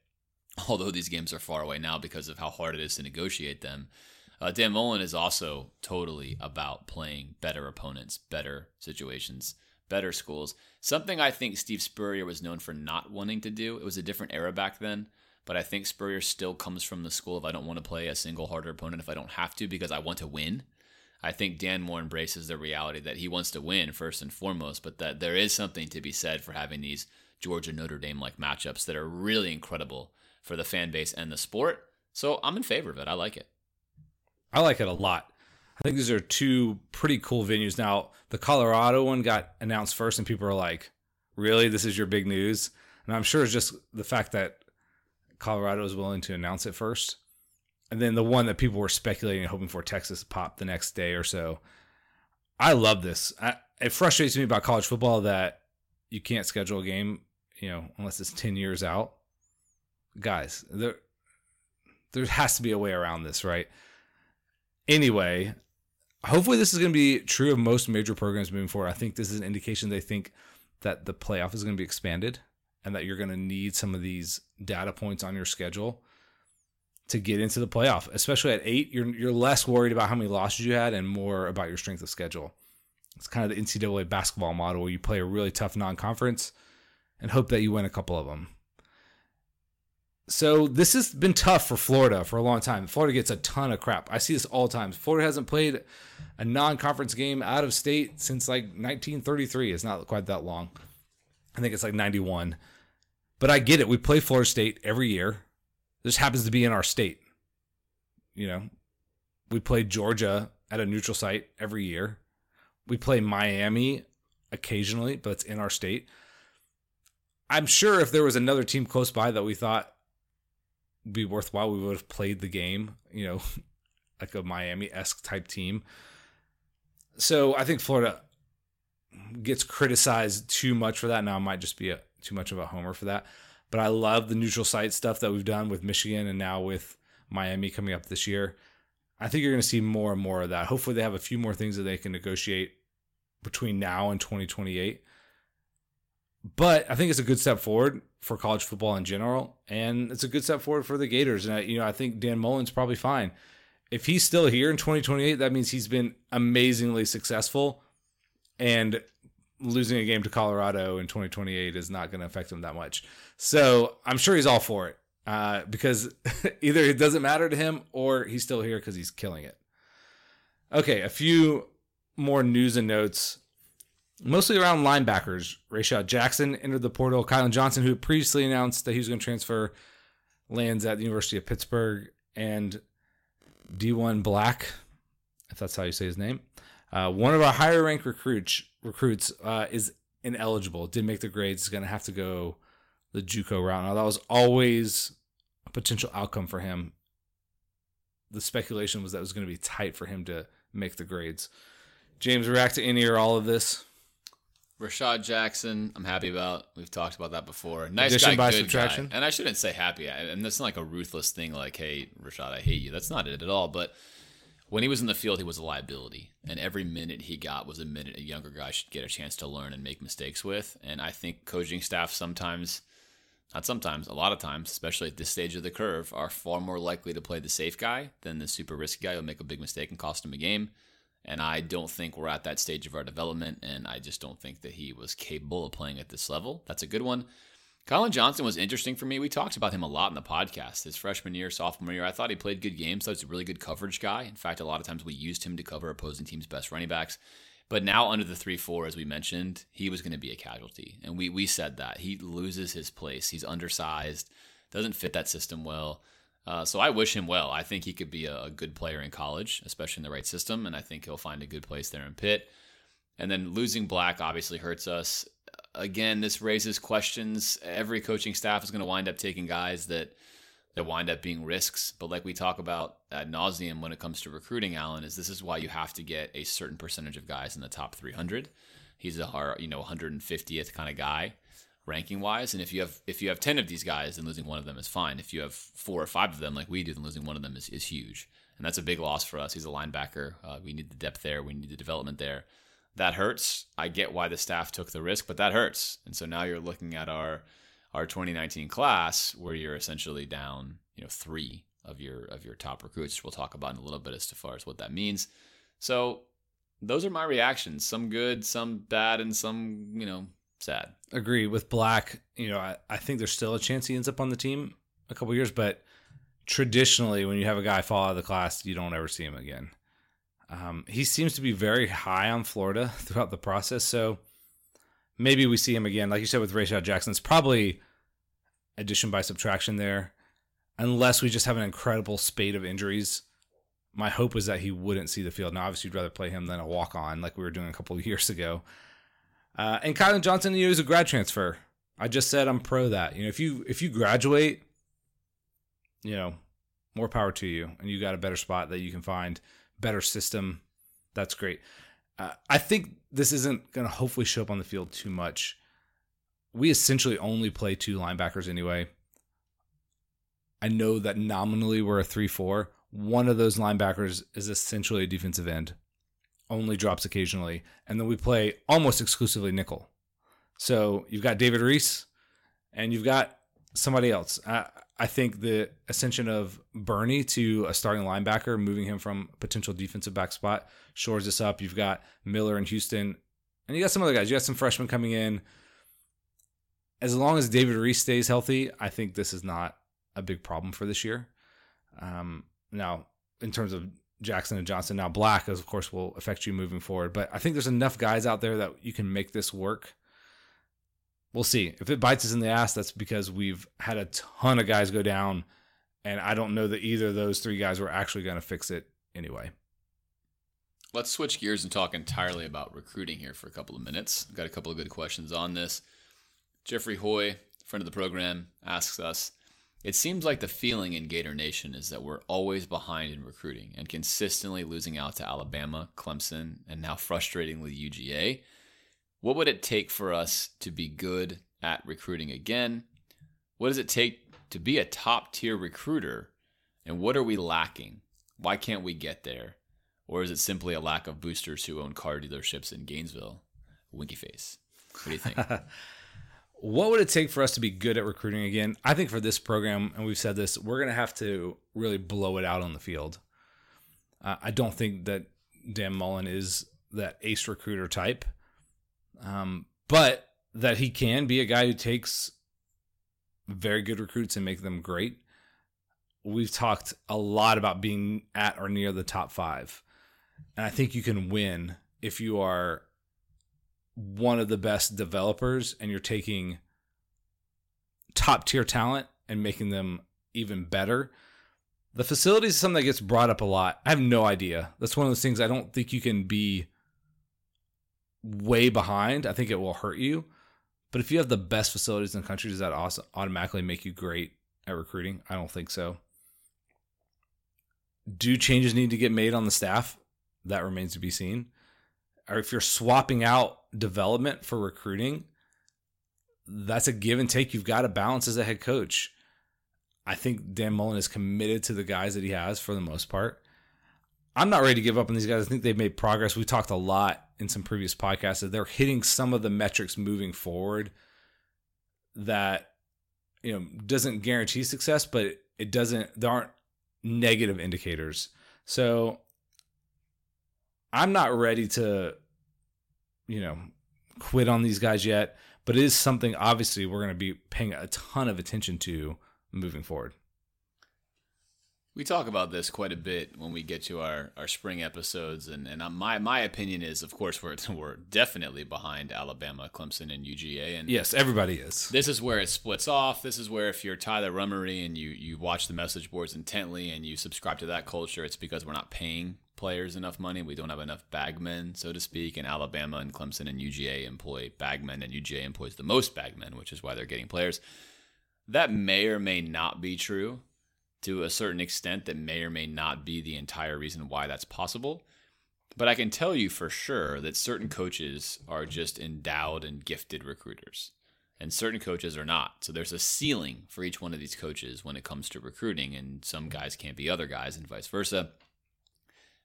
although these games are far away now because of how hard it is to negotiate them, uh, Dan Mullen is also totally about playing better opponents, better situations, better schools. Something I think Steve Spurrier was known for not wanting to do. It was a different era back then, but I think Spurrier still comes from the school of I don't want to play a single harder opponent if I don't have to because I want to win. I think Dan more embraces the reality that he wants to win first and foremost, but that there is something to be said for having these Georgia Notre Dame like matchups that are really incredible for the fan base and the sport. So I'm in favor of it. I like it. I like it a lot. I think these are two pretty cool venues. Now, the Colorado one got announced first, and people are like, really? This is your big news? And I'm sure it's just the fact that Colorado is willing to announce it first. And then the one that people were speculating and hoping for Texas pop the next day or so. I love this. I, it frustrates me about college football that you can't schedule a game, you know, unless it's 10 years out. Guys, there there has to be a way around this, right? Anyway, hopefully this is going to be true of most major programs moving forward. I think this is an indication they think that the playoff is going to be expanded and that you're going to need some of these data points on your schedule to get into the playoff. Especially at 8, you're you're less worried about how many losses you had and more about your strength of schedule. It's kind of the NCAA basketball model where you play a really tough non-conference and hope that you win a couple of them. So this has been tough for Florida for a long time. Florida gets a ton of crap. I see this all the time. Florida hasn't played a non-conference game out of state since like 1933. It's not quite that long. I think it's like 91. But I get it. We play Florida State every year. This happens to be in our state. You know, we play Georgia at a neutral site every year. We play Miami occasionally, but it's in our state. I'm sure if there was another team close by that we thought be worthwhile, we would have played the game, you know, like a Miami esque type team. So I think Florida gets criticized too much for that. Now I might just be a, too much of a homer for that. But I love the neutral site stuff that we've done with Michigan and now with Miami coming up this year. I think you're going to see more and more of that. Hopefully, they have a few more things that they can negotiate between now and 2028. But I think it's a good step forward for college football in general, and it's a good step forward for the Gators. And I, you know, I think Dan Mullen's probably fine. If he's still here in 2028, that means he's been amazingly successful, and losing a game to Colorado in 2028 is not going to affect him that much. So I'm sure he's all for it uh, because either it doesn't matter to him or he's still here because he's killing it. Okay, a few more news and notes, mostly around linebackers. Rayshad Jackson entered the portal. Kylan Johnson, who previously announced that he was going to transfer, lands at the University of Pittsburgh. And Diwun Black, if that's how you say his name, uh, one of our higher ranked recruits recruits uh, is ineligible. Didn't make the grades. Is going to have to go the JUCO route. Now that was always a potential outcome for him. The speculation was that it was going to be tight for him to make the grades. James, react to any or all of this? Rashad Jackson, I'm happy about. We've talked about that before. Nice Addition guy, by good subtraction? guy. And I shouldn't say happy. I- And that's not like a ruthless thing like, hey, Rashad, I hate you. That's not it at all. But when he was in the field, he was a liability. And every minute he got was a minute a younger guy should get a chance to learn and make mistakes with. And I think coaching staff sometimes, not sometimes, a lot of times, especially at this stage of the curve, are far more likely to play the safe guy than the super risky guy who'll make a big mistake and cost him a game. And I don't think we're at that stage of our development, and I just don't think that he was capable of playing at this level. That's a good one. Colin Johnson was interesting for me. We talked about him a lot in the podcast. His freshman year, sophomore year, I thought he played good games. Thought he was a really good coverage guy. In fact, a lot of times we used him to cover opposing teams' best running backs. But now under the three four, as we mentioned, he was going to be a casualty, and we we said that he loses his place. He's undersized, doesn't fit that system well. Uh, so I wish him well. I think he could be a, good player in college, especially in the right system, and I think he'll find a good place there in Pitt. And then losing Black obviously hurts us. Again, this raises questions. Every coaching staff is going to wind up taking guys that that wind up being risks. But like we talk about ad nauseum when it comes to recruiting, Alan, is this is why you have to get a certain percentage of guys in the top 300. He's a har- you know 150th kind of guy ranking wise. And if you have if you have 10 of these guys, then losing one of them is fine. If you have four or five of them like we do, then losing one of them is, is huge. And that's a big loss for us. He's a linebacker. Uh, we need the depth there. We need the development there. That hurts. I get why the staff took the risk, but that hurts. And so now you're looking at our our 2019 class where you're essentially down, you know, three of your of your top recruits. Which we'll talk about in a little bit as to far as what that means. So those are my reactions. Some good, some bad, and some, you know, sad. Agree with Black. You know, I, I think there's still a chance he ends up on the team a couple years, but traditionally, when you have a guy fall out of the class, you don't ever see him again. Um, he seems to be very high on Florida throughout the process, so maybe we see him again. Like you said with Rayshad Jackson, it's probably addition by subtraction there, unless we just have an incredible spate of injuries. My hope is that he wouldn't see the field. Now, obviously, you'd rather play him than a walk on like we were doing a couple years ago. Uh, and Kylan Johnson, you know, is a grad transfer. I just said I'm pro that. You know, if you if you graduate, you know, more power to you, and you got a better spot that you can find, better system. That's great. Uh, I think this isn't going to hopefully show up on the field too much. We essentially only play two linebackers anyway. I know that nominally we're a 3 4. One of those linebackers is essentially a defensive end, only drops occasionally. And then we play almost exclusively nickel. So you've got David Reese and you've got somebody else. I, I think the ascension of Burney to a starting linebacker, moving him from potential defensive back spot, shores this up. You've got Miller and Houston, and you got some other guys. You got some freshmen coming in. As long as David Reese stays healthy, I think this is not a big problem for this year. Um, now, in terms of Jackson and Johnson, now Black, of course, will affect you moving forward. But I think there's enough guys out there that you can make this work. We'll see. If it bites us in the ass, that's because we've had a ton of guys go down, and I don't know that either of those three guys were actually going to fix it anyway. Let's switch gears and talk entirely about recruiting here for a couple of minutes. Got a couple of good questions on this. Jeffrey Hoy, friend of the program, asks us It seems like the feeling in Gator Nation is that we're always behind in recruiting and consistently losing out to Alabama, Clemson, and now frustratingly UGA. What would it take for us to be good at recruiting again? What does it take to be a top tier recruiter? And what are we lacking? Why can't we get there? Or is it simply a lack of boosters who own car dealerships in Gainesville? Winky face. What do you think? what would it take for us to be good at recruiting again? I think for this program, and we've said this, we're going to have to really blow it out on the field. Uh, I don't think that Dan Mullen is that ace recruiter type, um, but that he can be a guy who takes very good recruits and make them great. We've talked a lot about being at or near the top five. And I think you can win if you are one of the best developers and you're taking top tier talent and making them even better. The facilities is something that gets brought up a lot. I have no idea. That's one of those things I don't think you can be way behind. I think it will hurt you. But if you have the best facilities in the country, does that also automatically make you great at recruiting? I don't think so. Do changes need to get made on the staff? That remains to be seen or if you're swapping out development for recruiting, that's a give and take you've got to balance as a head coach. I think Dan Mullen is committed to the guys that he has for the most part. I'm not ready to give up on these guys. I think they've made progress. We talked a lot in some previous podcasts that they're hitting some of the metrics moving forward that you know doesn't guarantee success, but it doesn't there aren't negative indicators. So I'm not ready to, you know, quit on these guys yet, but it is something obviously we're going to be paying a ton of attention to moving forward. We talk about this quite a bit when we get to our, our spring episodes, and, and my my opinion is, of course, we're we're definitely behind Alabama, Clemson, and UGA, and yes, everybody is. This is where it splits off. This is where if you're Tyler Rummery and you you watch the message boards intently and you subscribe to that culture, it's because we're not paying players enough money. We don't have enough bagmen, so to speak. And Alabama and Clemson and UGA employ bagmen, and UGA employs the most bagmen, which is why they're getting players. That may or may not be true to a certain extent. That may or may not be the entire reason why that's possible. But I can tell you for sure that certain coaches are just endowed and gifted recruiters, and certain coaches are not. So there's a ceiling for each one of these coaches when it comes to recruiting, and some guys can't be other guys, and vice versa.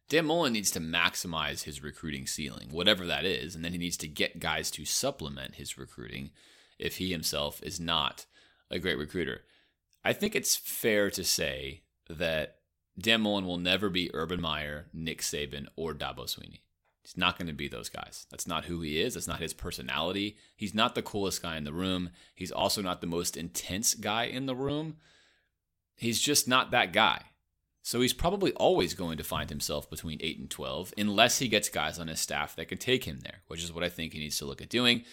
Dan Mullen needs to maximize his recruiting ceiling, whatever that is, and then he needs to get guys to supplement his recruiting if he himself is not a great recruiter. I think it's fair to say that Dan Mullen will never be Urban Meyer, Nick Saban, or Dabo Swinney. He's not going to be those guys. That's not who he is. That's not his personality. He's not the coolest guy in the room. He's also not the most intense guy in the room. He's just not that guy. So he's probably always going to find himself between 8 and 12 unless he gets guys on his staff that could take him there, which is what I think he needs to look at doing.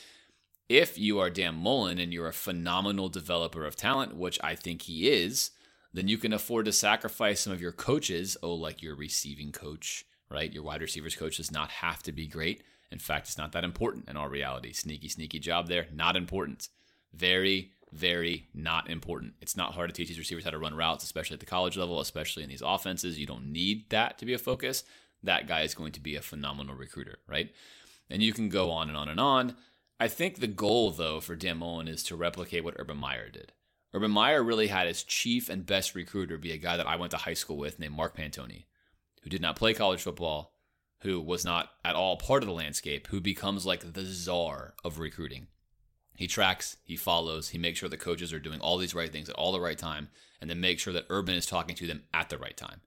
If you are Dan Mullen and you're a phenomenal developer of talent, which I think he is, then you can afford to sacrifice some of your coaches. Oh, like your receiving coach, right? Your wide receivers coach does not have to be great. In fact, it's not that important in our reality. Sneaky, sneaky job there. Not important. Very, very not important. It's not hard to teach these receivers how to run routes, especially at the college level, especially in these offenses. You don't need that to be a focus. That guy is going to be a phenomenal recruiter, right? And you can go on and on and on. I think the goal, though, for Dan Mullen is to replicate what Urban Meyer did. Urban Meyer really had his chief and best recruiter be a guy that I went to high school with named Mark Pantoni, who did not play college football, who was not at all part of the landscape, who becomes like the czar of recruiting. He tracks, he follows, he makes sure the coaches are doing all these right things at all the right time, and then make sure that Urban is talking to them at the right time.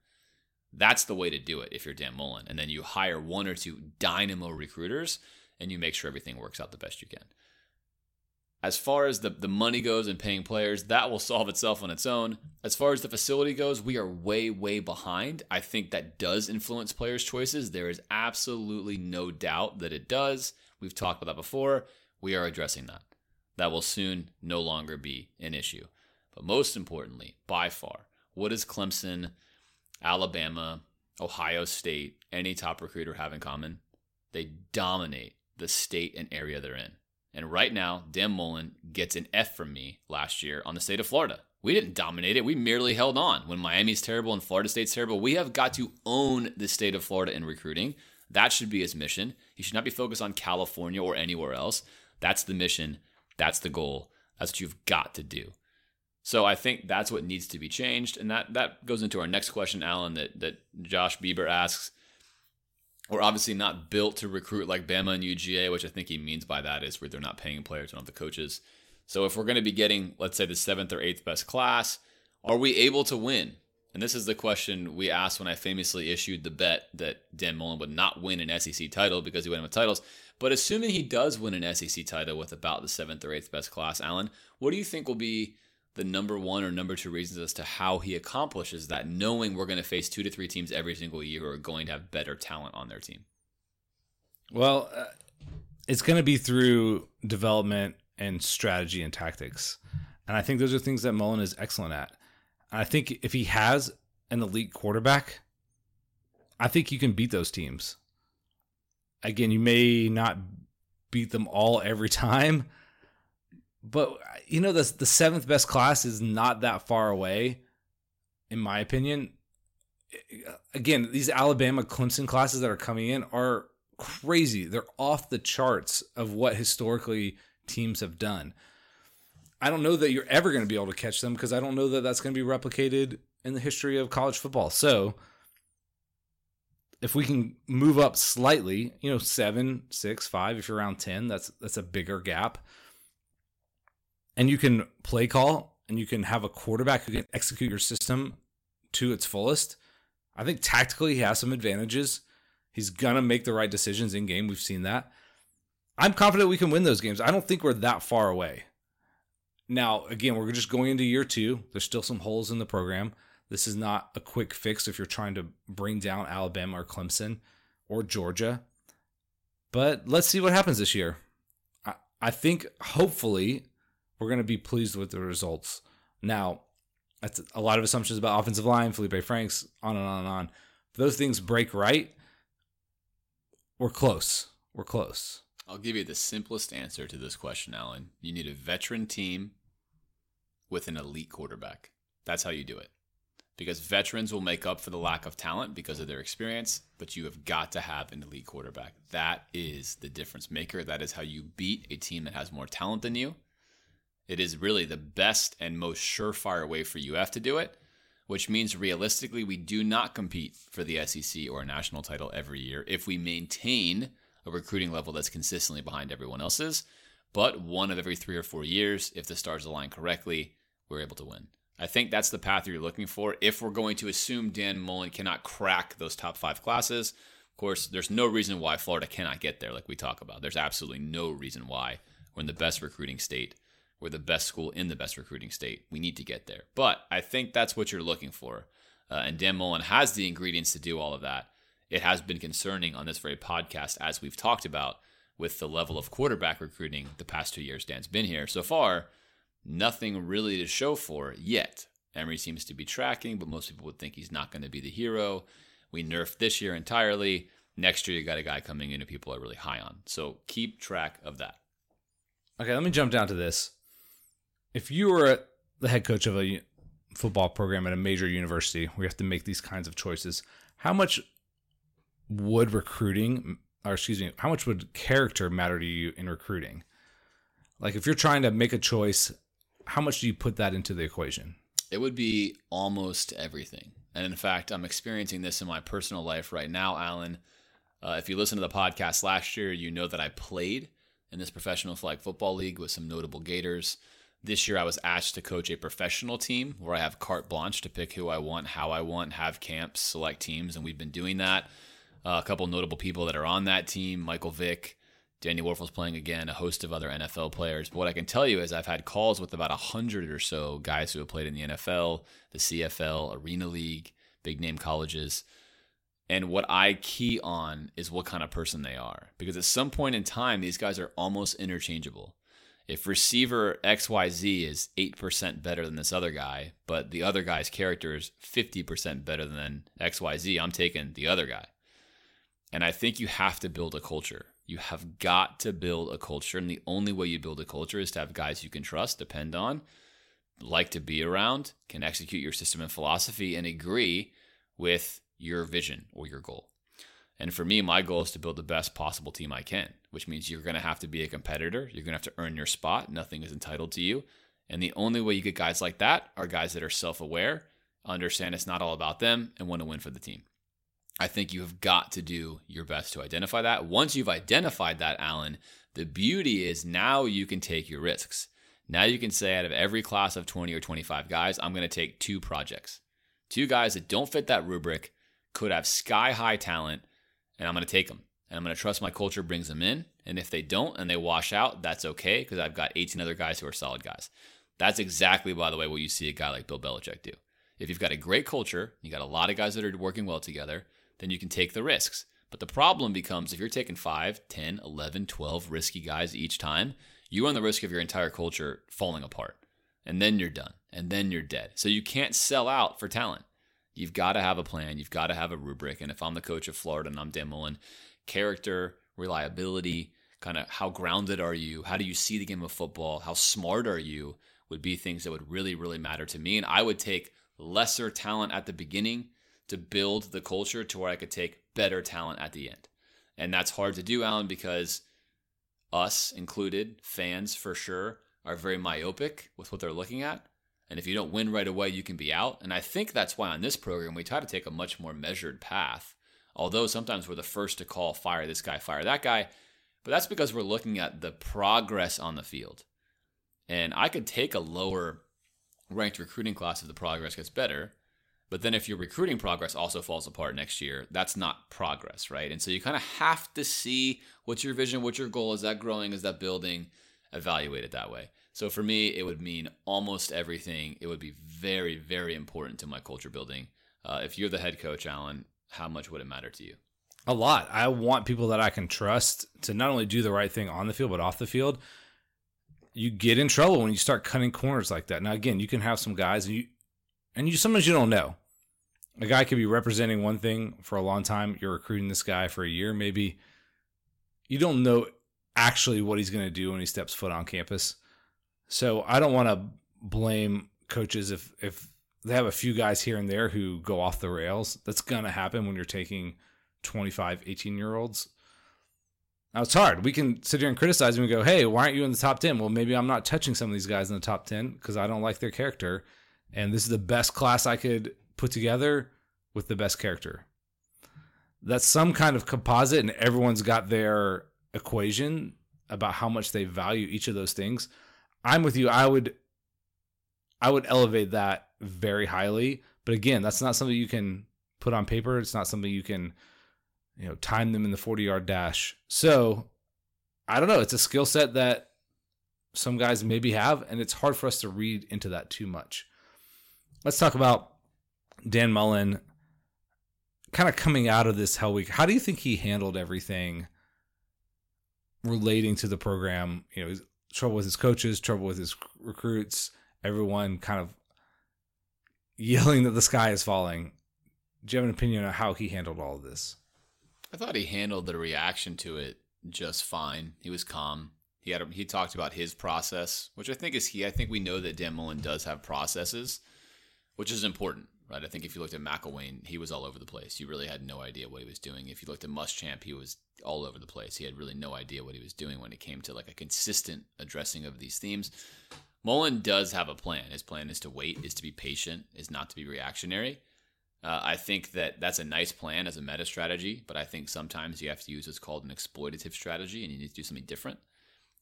That's the way to do it if you're Dan Mullen. And then you hire one or two dynamo recruiters and you make sure everything works out the best you can. As far as the, the money goes and paying players, that will solve itself on its own. As far as the facility goes, we are way, way behind. I think that does influence players' choices. There is absolutely no doubt that it does. We've talked about that before. We are addressing that that will soon no longer be an issue. But most importantly, by far, what does Clemson, Alabama, Ohio State, any top recruiter have in common? They dominate the state and area they're in. And right now, Dan Mullen gets an F from me last year on the state of Florida, We didn't dominate it. We merely held on. When Miami's terrible and Florida State's terrible, we have got to own the state of Florida in recruiting. That should be his mission. He should not be focused on California or anywhere else. That's the mission. That's the goal. That's what you've got to do. So I think that's what needs to be changed. And that, that goes into our next question, Alan, that, that Josh Bieber asks. We're obviously not built to recruit like Bama and UGA, which I think he means by that is where they're not paying players, don't the coaches. So if we're going to be getting, let's say, the seventh or eighth best class, are we able to win? And this is the question we asked when I famously issued the bet that Dan Mullen would not win an SEC title because he went with titles. But assuming he does win an SEC title with about the seventh or eighth best class, Alan, what do you think will be the number one or number two reasons as to how he accomplishes that, knowing we're going to face two to three teams every single year who are going to have better talent on their team? Well, uh, it's going to be through development and strategy and tactics. And I think those are things that Mullen is excellent at. And I think if he has an elite quarterback, I think you can beat those teams. Again, you may not beat them all every time, but you know the the seventh best class is not that far away, in my opinion. Again, these Alabama Clemson classes that are coming in are crazy. They're off the charts of what historically teams have done. I don't know that you're ever going to be able to catch them because I don't know that that's going to be replicated in the history of college football. So, if we can move up slightly, you know, seven, six, five, if you're around ten, that's that's a bigger gap and you can play call and you can have a quarterback who can execute your system to its fullest, I think tactically he has some advantages. He's gonna make the right decisions in game. We've seen that. I'm confident we can win those games. I don't think we're that far away. Now, again, we're just going into year two. There's still some holes in the program. This is not a quick fix if you're trying to bring down Alabama or Clemson or Georgia. But let's see what happens this year. I, I think hopefully we're going to be pleased with the results. Now, that's a lot of assumptions about offensive line, Felipe Franks, on and on and on. If those things break right, we're close. We're close. I'll give you the simplest answer to this question, Alan. You need a veteran team with an elite quarterback. That's how you do it. Because veterans will make up for the lack of talent because of their experience, but you have got to have an elite quarterback. That is the difference maker. That is how you beat a team that has more talent than you it is really the best and most surefire way for UF to do it, which means realistically, we do not compete for the SEC or a national title every year if we maintain a recruiting level that's consistently behind everyone else's. But one of every three or four years, if the stars align correctly, we're able to win. I think that's the path you're looking for. If we're going to assume Dan Mullen cannot crack those top five classes, of course, there's no reason why Florida cannot get there, like we talk about. There's absolutely no reason why we're in the best recruiting state we're the best school in the best recruiting state. We need to get there. But I think that's what you're looking for. Uh, and Dan Mullen has the ingredients to do all of that. It has been concerning on this very podcast, as we've talked about, with the level of quarterback recruiting the past two years Dan's been here. So far, nothing really to show for yet. Emory seems to be tracking, but most people would think he's not going to be the hero. We nerfed this year entirely. Next year, you got a guy coming in who people are really high on. So keep track of that. Okay, let me jump down to this if you were the head coach of a football program at a major university we have to make these kinds of choices, how much would recruiting, or excuse me, how much would character matter to you in recruiting? Like if you're trying to make a choice, how much do you put that into the equation? It would be almost everything. And in fact, I'm experiencing this in my personal life right now, Alan. Uh, if you listen to the podcast last year, you know that I played in this professional flag football league with some notable Gators. This year, I was asked to coach a professional team where I have carte blanche to pick who I want, how I want, have camps, select teams, and we've been doing that. Uh, a couple notable people that are on that team Michael Vick, Danny Wuerffel's playing again, a host of other NFL players. But what I can tell you is I've had calls with about 100 or so guys who have played in the NFL, the CFL, Arena League, big name colleges. And what I key on is what kind of person they are. Because at some point in time, these guys are almost interchangeable if receiver XYZ is 8% better than this other guy, but the other guy's character is 50% better than XYZ, I'm taking the other guy. And I think you have to build a culture. You have got to build a culture. And the only way you build a culture is to have guys you can trust, depend on. like to be around can execute your system and philosophy and agree with your vision or your goal. And for me, my goal is to build the best possible team I can, which means you're going to have to be a competitor. You're going to have to earn your spot. Nothing is entitled to you. And the only way you get guys like that are guys that are self aware, understand it's not all about them, and want to win for the team. I think you have got to do your best to identify that. Once you've identified that, Alan, the beauty is now you can take your risks. Now you can say out of every class of 20 or 25 guys, I'm going to take two projects. Two guys that don't fit that rubric, could have sky high talent, and I'm going to take them. And I'm going to trust my culture brings them in. And if they don't and they wash out, that's okay because I've got 18 other guys who are solid guys. That's exactly, by the way, what you see a guy like Bill Belichick do. If you've got a great culture, you got a lot of guys that are working well together, then you can take the risks. But the problem becomes if you're taking 5, 10, 11, 12 risky guys each time, you run the risk of your entire culture falling apart. And then you're done. And then you're dead. So you can't sell out for talent. You've got to have a plan. You've got to have a rubric. And if I'm the coach of Florida and I'm Dan Mullen, character, reliability, kind of how grounded are you? How do you see the game of football? How smart are you? Would be things that would really, really matter to me. And I would take lesser talent at the beginning to build the culture to where I could take better talent at the end. And that's hard to do, Alan, because us included, fans for sure, are very myopic with what they're looking at. And if you don't win right away, you can be out. And I think that's why on this program, we try to take a much more measured path. Although sometimes we're the first to call fire this guy, fire that guy. But that's because we're looking at the progress on the field. And I could take a lower ranked recruiting class if the progress gets better. But then if your recruiting progress also falls apart next year, that's not progress, right? And so you kind of have to see what's your vision, what's your goal, is that growing, is that building, evaluate it that way. So for me, it would mean almost everything. It would be very, very important to my culture building. Uh, if you're the head coach, Alan, how much would it matter to you? A lot. I want people that I can trust to not only do the right thing on the field, but off the field. You get in trouble when you start cutting corners like that. Now, again, you can have some guys, and you and you sometimes you don't know. A guy could be representing one thing for a long time. You're recruiting this guy for a year, maybe. You don't know actually what he's going to do when he steps foot on campus. So I don't want to blame coaches if if they have a few guys here and there who go off the rails. That's going to happen when you're taking 25, 18 year olds. Now it's hard. We can sit here and criticize and we go, hey, why aren't you in the top 10? Well, maybe I'm not touching some of these guys in the top 10 because I don't like their character and this is the best class I could put together with the best character. That's some kind of composite, and everyone's got their equation about how much they value each of those things. I'm with you. I would, I would elevate that very highly. But again, that's not something you can put on paper. It's not something you can, you know, time them in the 40 yard dash. So I don't know. It's a skill set that some guys maybe have, and it's hard for us to read into that too much let's talk about Dan Mullen kind of coming out of this hell week. How do you think he handled everything relating to the program? You know, trouble with his coaches, trouble with his recruits, everyone kind of yelling that the sky is falling. Do you have an opinion on how he handled all of this? I thought he handled the reaction to it just fine. He was calm. He had a, he talked about his process, which I think is key. I think we know that Dan Mullen does have processes which is important, right? I think if you looked at McElwain, he was all over the place. You really had no idea what he was doing. If you looked at Muschamp, he was all over the place. He had really no idea what he was doing when it came to like a consistent addressing of these themes. Mullen does have a plan. His plan is to wait, is to be patient, is not to be reactionary. Uh, I think that that's a nice plan as a meta strategy, but I think sometimes you have to use what's called an exploitative strategy and you need to do something different.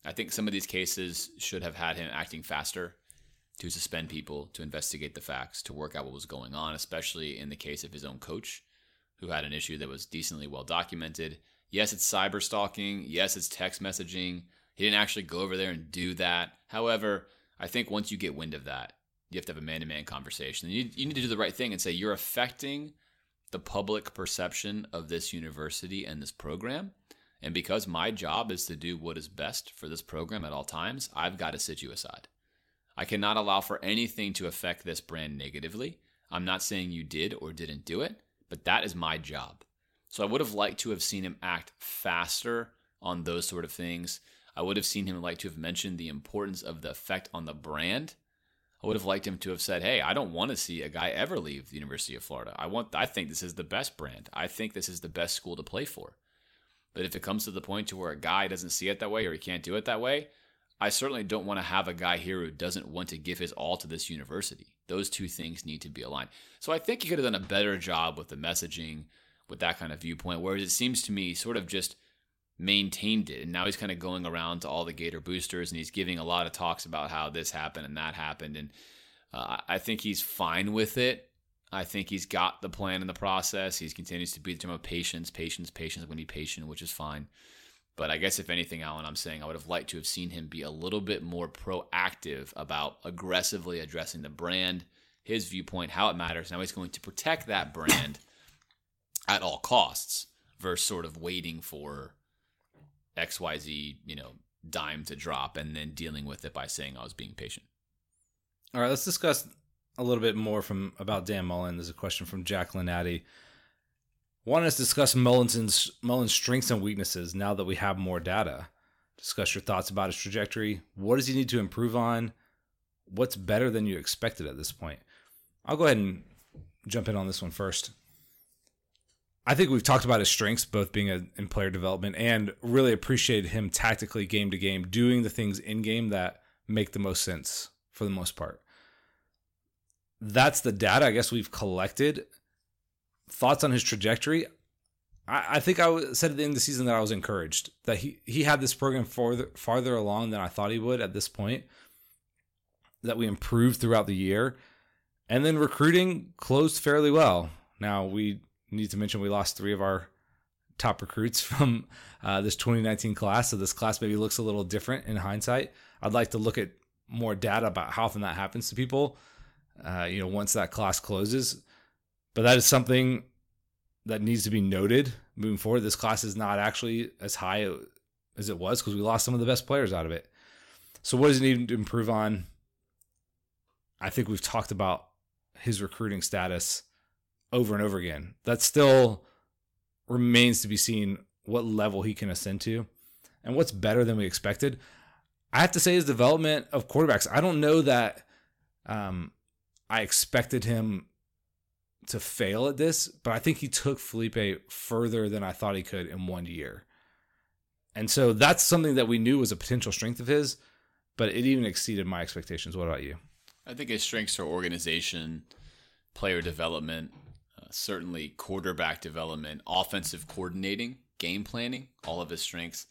I think some of these cases should have had him acting faster to suspend people, to investigate the facts, to work out what was going on, especially in the case of his own coach, who had an issue that was decently well documented. Yes, it's cyber stalking. Yes, it's text messaging. He didn't actually go over there and do that. However, I think once you get wind of that, you have to have a man to man conversation. You, you need to do the right thing and say, you're affecting the public perception of this university and this program. And because my job is to do what is best for this program at all times, I've got to sit you aside. I cannot allow for anything to affect this brand negatively. I'm not saying you did or didn't do it, but that is my job. So I would have liked to have seen him act faster on those sort of things. I would have seen him like to have mentioned the importance of the effect on the brand. I would have liked him to have said, "Hey, I don't want to see a guy ever leave the University of Florida. I want I think this is the best brand. I think this is the best school to play for." But if it comes to the point to where a guy doesn't see it that way or he can't do it that way, I certainly don't want to have a guy here who doesn't want to give his all to this university. Those two things need to be aligned. So I think he could have done a better job with the messaging, with that kind of viewpoint, whereas it seems to me sort of just maintained it. And now he's kind of going around to all the Gator boosters and he's giving a lot of talks about how this happened and that happened. And uh, I think he's fine with it. I think he's got the plan in the process. He continues to be the term of patience, patience, patience. I'm going to be patient, which is fine. But I guess if anything, Alan, I'm saying I would have liked to have seen him be a little bit more proactive about aggressively addressing the brand, his viewpoint, how it matters. Now he's going to protect that brand at all costs versus sort of waiting for XYZ, you know, dime to drop and then dealing with it by saying I was being patient. All right, let's discuss a little bit more from about Dan Mullen. There's a question from Jacqueline Addy. Want us to discuss Mullen's Mullen's strengths and weaknesses now that we have more data. Discuss your thoughts about his trajectory. What does he need to improve on? What's better than you expected at this point? I'll go ahead and jump in on this one first. I think we've talked about his strengths, both being a, in player development and really appreciated him tactically game to game, doing the things in game that make the most sense for the most part. That's the data I guess we've collected. Thoughts on his trajectory? I, I think I said at the end of the season that I was encouraged that he, he had this program farther, farther along than I thought he would at this point, that we improved throughout the year. And then recruiting closed fairly well. Now, we need to mention we lost three of our top recruits from uh, this 2019 class. So this class maybe looks a little different in hindsight. I'd like to look at more data about how often that happens to people. Uh, you know, once that class closes, but that is something that needs to be noted moving forward. This class is not actually as high as it was because we lost some of the best players out of it. So, what does he need to improve on? I think we've talked about his recruiting status over and over again. That still remains to be seen what level he can ascend to and what's better than we expected. I have to say his development of quarterbacks. I don't know that um, I expected him to fail at this, but I think he took Felipe further than I thought he could in one year. And so that's something that we knew was a potential strength of his, but it even exceeded my expectations. What about you? I think his strengths are organization, player development, uh, certainly quarterback development, offensive coordinating, game planning, all of his strengths.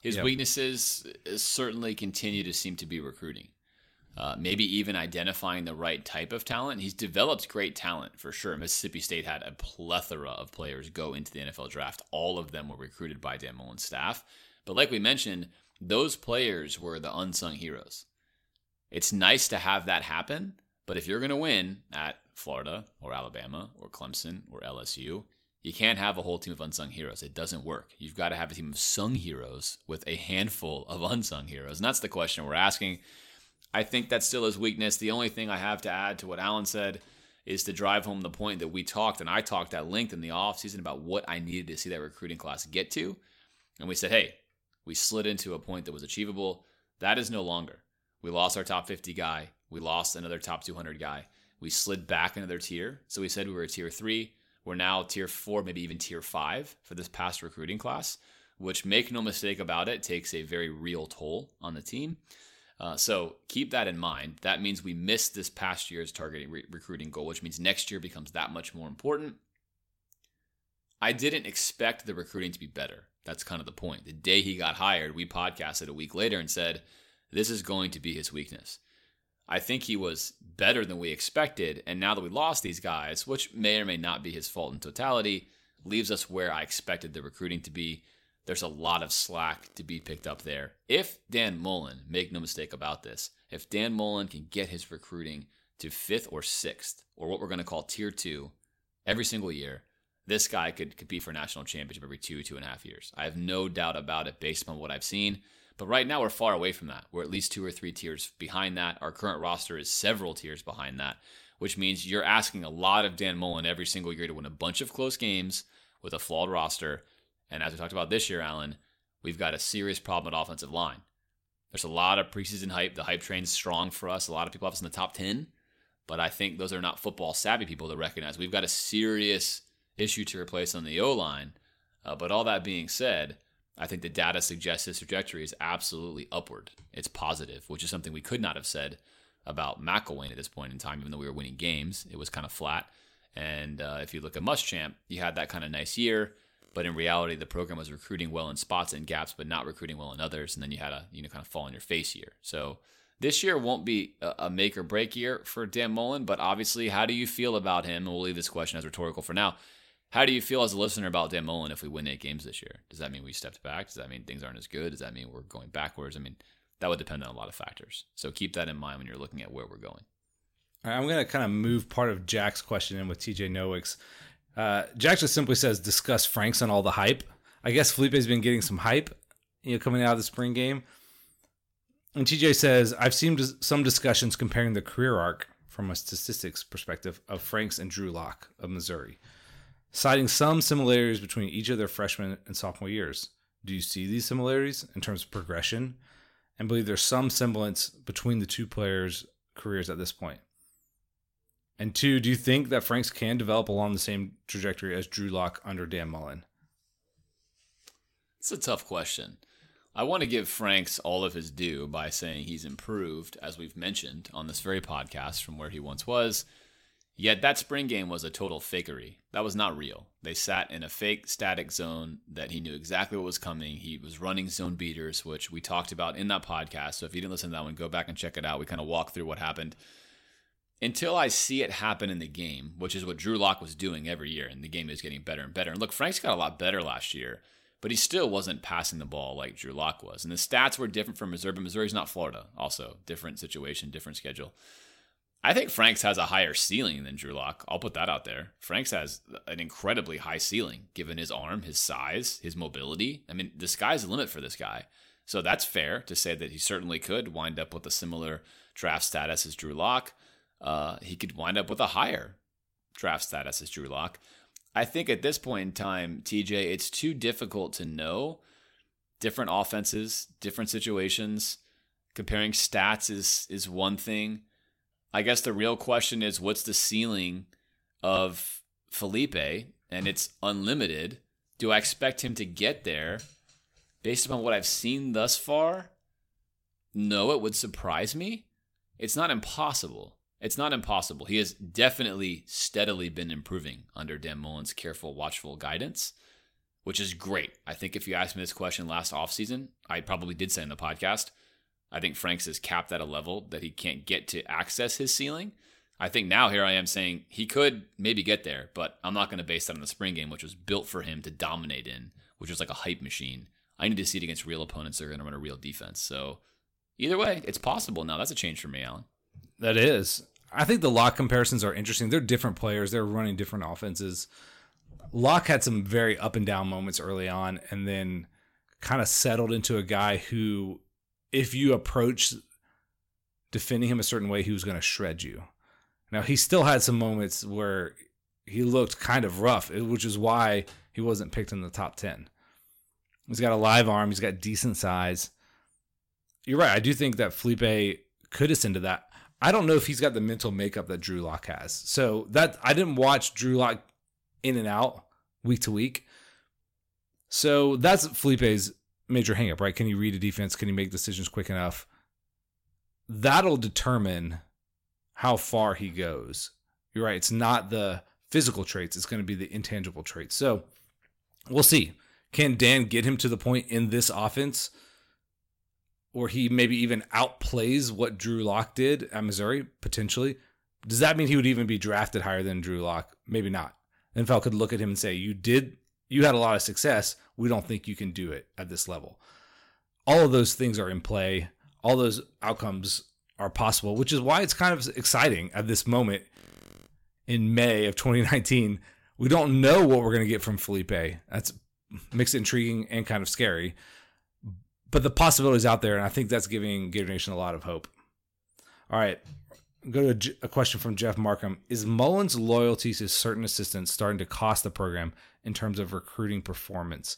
His yep. weaknesses uh, certainly continue to seem to be recruiting. Uh, maybe even identifying the right type of talent. He's developed great talent for sure. Mississippi State had a plethora of players go into the NFL draft. All of them were recruited by Dan Mullen's staff. But like we mentioned, those players were the unsung heroes. It's nice to have that happen, but if you're going to win at Florida or Alabama or Clemson or LSU, you can't have a whole team of unsung heroes. It doesn't work. You've got to have a team of sung heroes with a handful of unsung heroes. And that's the question we're asking. I think that's still his weakness. The only thing I have to add to what Alan said is to drive home the point that we talked, and I talked at length in the offseason about what I needed to see that recruiting class get to. And we said, hey, we slid into a point that was achievable. That is no longer. We lost our top 50 guy. We lost another top 200 guy. We slid back another tier. So we said we were a tier three. We're now tier four, maybe even tier five for this past recruiting class, which, make no mistake about it, takes a very real toll on the team. Uh, so keep that in mind. That means we missed this past year's targeting re- recruiting goal, which means next year becomes that much more important. I didn't expect the recruiting to be better. That's kind of the point. The day he got hired, we podcasted a week later and said, this is going to be his weakness. I think he was better than we expected. And now that we lost these guys, which may or may not be his fault in totality, leaves us where I expected the recruiting to be. There's a lot of slack to be picked up there. If Dan Mullen, make no mistake about this, if Dan Mullen can get his recruiting to fifth or sixth, or what we're going to call tier two, every single year, this guy could compete for national championship every two, two and a half years. I have no doubt about it based on what I've seen. But right now, we're far away from that. We're at least two or three tiers behind that. Our current roster is several tiers behind that, which means you're asking a lot of Dan Mullen every single year to win a bunch of close games with a flawed roster. And as we talked about this year, Alan, we've got a serious problem at offensive line. There's a lot of preseason hype. The hype train's strong for us. A lot of people have us in the top 10, but I think those are not football savvy people to recognize. We've got a serious issue to replace on the O line. Uh, but all that being said, I think the data suggests his trajectory is absolutely upward. It's positive, which is something we could not have said about McElwain at this point in time, even though we were winning games. It was kind of flat. And uh, if you look at Muschamp, you had that kind of nice year, but in reality, the program was recruiting well in spots and gaps, but not recruiting well in others. And then you had a you know kind of fall on your face year. So this year won't be a make or break year for Dan Mullen, but obviously, how do you feel about him? And we'll leave this question as rhetorical for now. How do you feel as a listener about Dan Mullen if we win eight games this year? Does that mean we stepped back? Does that mean things aren't as good? Does that mean we're going backwards? I mean, that would depend on a lot of factors. So keep that in mind when you're looking at where we're going. All right, I'm going to kind of move part of Jack's question in with TJ Nowick's. Uh, Jack just simply says, discuss Franks on all the hype. I guess Felipe's been getting some hype, you know, coming out of the spring game. And TJ says, I've seen some discussions comparing the career arc from a statistics perspective of Franks and Drew Lock of Missouri, citing some similarities between each of their freshman and sophomore years. Do you see these similarities in terms of progression? And believe there's some semblance between the two players' careers at this point? And two, do you think that Franks can develop along the same trajectory as Drew Lock under Dan Mullen? It's a tough question. I want to give Franks all of his due by saying he's improved, as we've mentioned on this very podcast, from where he once was. Yet that spring game was a total fakery. That was not real. They sat in a fake static zone that he knew exactly what was coming. He was running zone beaters, which we talked about in that podcast. So if you didn't listen to that one, go back and check it out. We kind of walk through what happened until I see it happen in the game, which is what Drew Lock was doing every year, and the game is getting better and better. And look, Franks got a lot better last year, but he still wasn't passing the ball like Drew Lock was. And the stats were different from Missouri, but Missouri's not Florida. Also, different situation, different schedule. I think Franks has a higher ceiling than Drew Lock. I'll put that out there. Franks has an incredibly high ceiling given his arm, his size, his mobility. I mean, the sky's the limit for this guy. So that's fair to say that he certainly could wind up with a similar draft status as Drew Lock uh, he could wind up with a higher draft status as Drew Lock. I think at this point in time, TJ, it's too difficult to know different offenses, different situations. Comparing stats is is one thing. I guess the real question is what's the ceiling of Felipe and it's unlimited. Do I expect him to get there based upon what I've seen thus far? No, it would surprise me. It's not impossible. It's not impossible. He has definitely steadily been improving under Dan Mullen's careful, watchful guidance, which is great. I think if you asked me this question last offseason, I probably did say in the podcast, I think Franks is capped at a level that he can't get to access his ceiling. I think now here I am saying he could maybe get there, but I'm not going to base that on the spring game, which was built for him to dominate in, which was like a hype machine. I need to see it against real opponents that are going to run a real defense. So either way, it's possible now. That's a change for me, Alan. That is. I think the Lock comparisons are interesting. They're different players. They're running different offenses. Lock had some very up and down moments early on, and then kind of settled into a guy who, if you approach defending him a certain way, he was going to shred you. Now he still had some moments where he looked kind of rough, which is why he wasn't picked in the top ten. He's got a live arm. He's got decent size. You're right. I do think that Felipe could ascend to that. I don't know if he's got the mental makeup that Drew Lock has. So that I didn't watch Drew Lock in and out week to week. So that's Felipe's major hangup, right? Can he read a defense? Can he make decisions quick enough? That'll determine how far he goes. You're right. It's not the physical traits, it's going to be the intangible traits. So we'll see. Can Dan get him to the point in this offense or he maybe even outplays what Drew Lock did at Missouri, potentially, does that mean he would even be drafted higher than Drew Lock? Maybe not. NFL could look at him and say, You did, you had a lot of success. We don't think you can do it at this level. All of those things are in play. All those outcomes are possible, which is why it's kind of exciting at this moment in May of 2019. We don't know what we're going to get from Felipe. That's makes it intriguing and kind of scary but the possibilities out there, and I think that's giving Gator Nation a lot of hope. All right, go to a question from Jeff Markham: Is Mullen's loyalty to certain assistants starting to cost the program in terms of recruiting performance?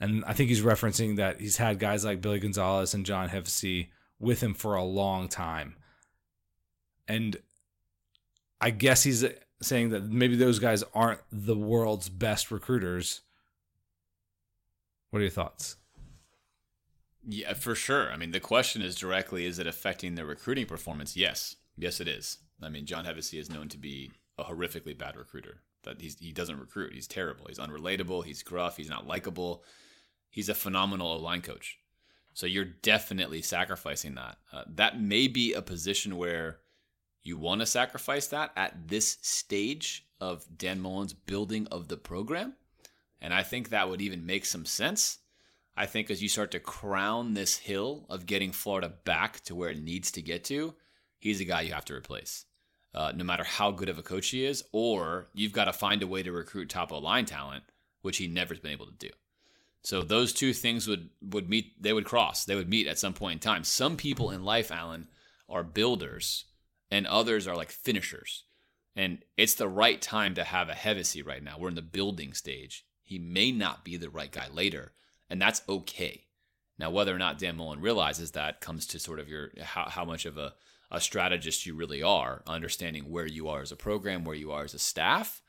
And I think he's referencing that he's had guys like Billy Gonzales and John Hevesy with him for a long time. And I guess he's saying that maybe those guys aren't the world's best recruiters. What are your thoughts? Yeah, for sure. I mean, the question is directly is it affecting their recruiting performance? Yes. Yes, it is. I mean, John Hevesy is known to be a horrifically bad recruiter. That he doesn't recruit. He's terrible. He's unrelatable. He's gruff. He's not likable. He's a phenomenal line coach. So you're definitely sacrificing that. Uh, that may be a position where you want to sacrifice that at this stage of Dan Mullen's building of the program. And I think that would even make some sense. I think as you start to crown this hill of getting Florida back to where it needs to get to, he's a guy you have to replace. Uh, no matter how good of a coach he is, or you've got to find a way to recruit top of line talent, which he never's been able to do. So those two things would would meet. They would cross. They would meet at some point in time. Some people in life, Alan, are builders, and others are like finishers. And it's the right time to have a Hevesy right now. We're in the building stage. He may not be the right guy later, and that's okay. Now, whether or not Dan Mullen realizes that comes to sort of your how, how much of a, a strategist you really are, understanding where you are as a program, where you are as a staff.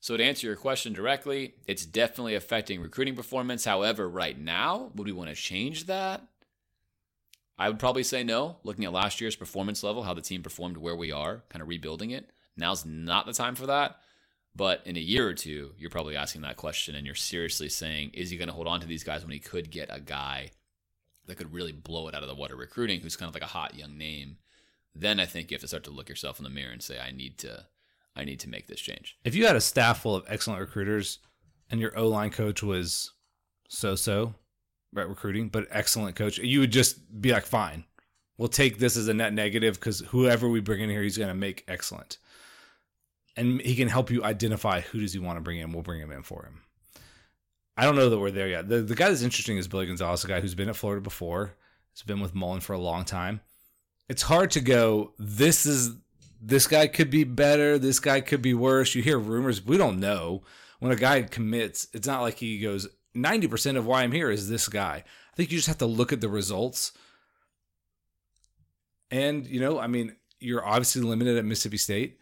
So, to answer your question directly, it's definitely affecting recruiting performance. However, right now, would we want to change that? I would probably say no. Looking at last year's performance level, how the team performed where we are, kind of rebuilding it, now's not the time for that. But in a year or two, you're probably asking that question and you're seriously saying, is he going to hold on to these guys when he could get a guy that could really blow it out of the water recruiting, who's kind of like a hot young name? Then I think you have to start to look yourself in the mirror and say, I need to, I need to make this change. If you had a staff full of excellent recruiters and your O line coach was so so, right, recruiting, but excellent coach, you would just be like, fine, we'll take this as a net negative because whoever we bring in here, he's going to make excellent and he can help you identify who does he want to bring in. We'll bring him in for him. I don't know that we're there yet. The the guy that's interesting is Billy Gonzales, a guy who's been at Florida before. He's been with Mullen for a long time. It's hard to go. This is this guy could be better. This guy could be worse. You hear rumors. We don't know. When a guy commits, it's not like he goes. Ninety percent of why I'm here is this guy. I think you just have to look at the results. And you know, I mean, you're obviously limited at Mississippi State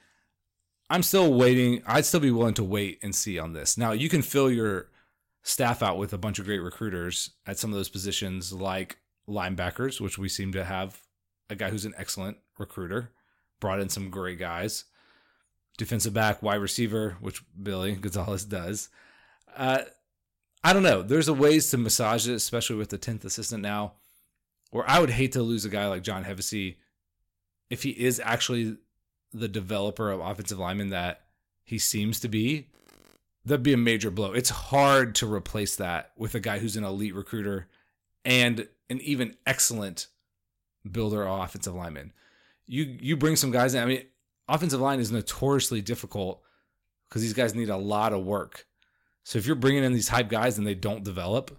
I'm still waiting. I'd still be willing to wait and see on this. Now, you can fill your staff out with a bunch of great recruiters at some of those positions, like linebackers, which we seem to have a guy who's an excellent recruiter, brought in some great guys. Defensive back, wide receiver, which Billy Gonzales does. Uh, I don't know. There's a ways to massage it, especially with the 10th assistant now, where I would hate to lose a guy like John Hevesy if he is actually the developer of offensive linemen that he seems to be, that'd be a major blow. It's hard to replace that with a guy who's an elite recruiter and an even excellent builder of offensive lineman. You you bring some guys in. I mean, offensive line is notoriously difficult because these guys need a lot of work. So if you're bringing in these hype guys and they don't develop,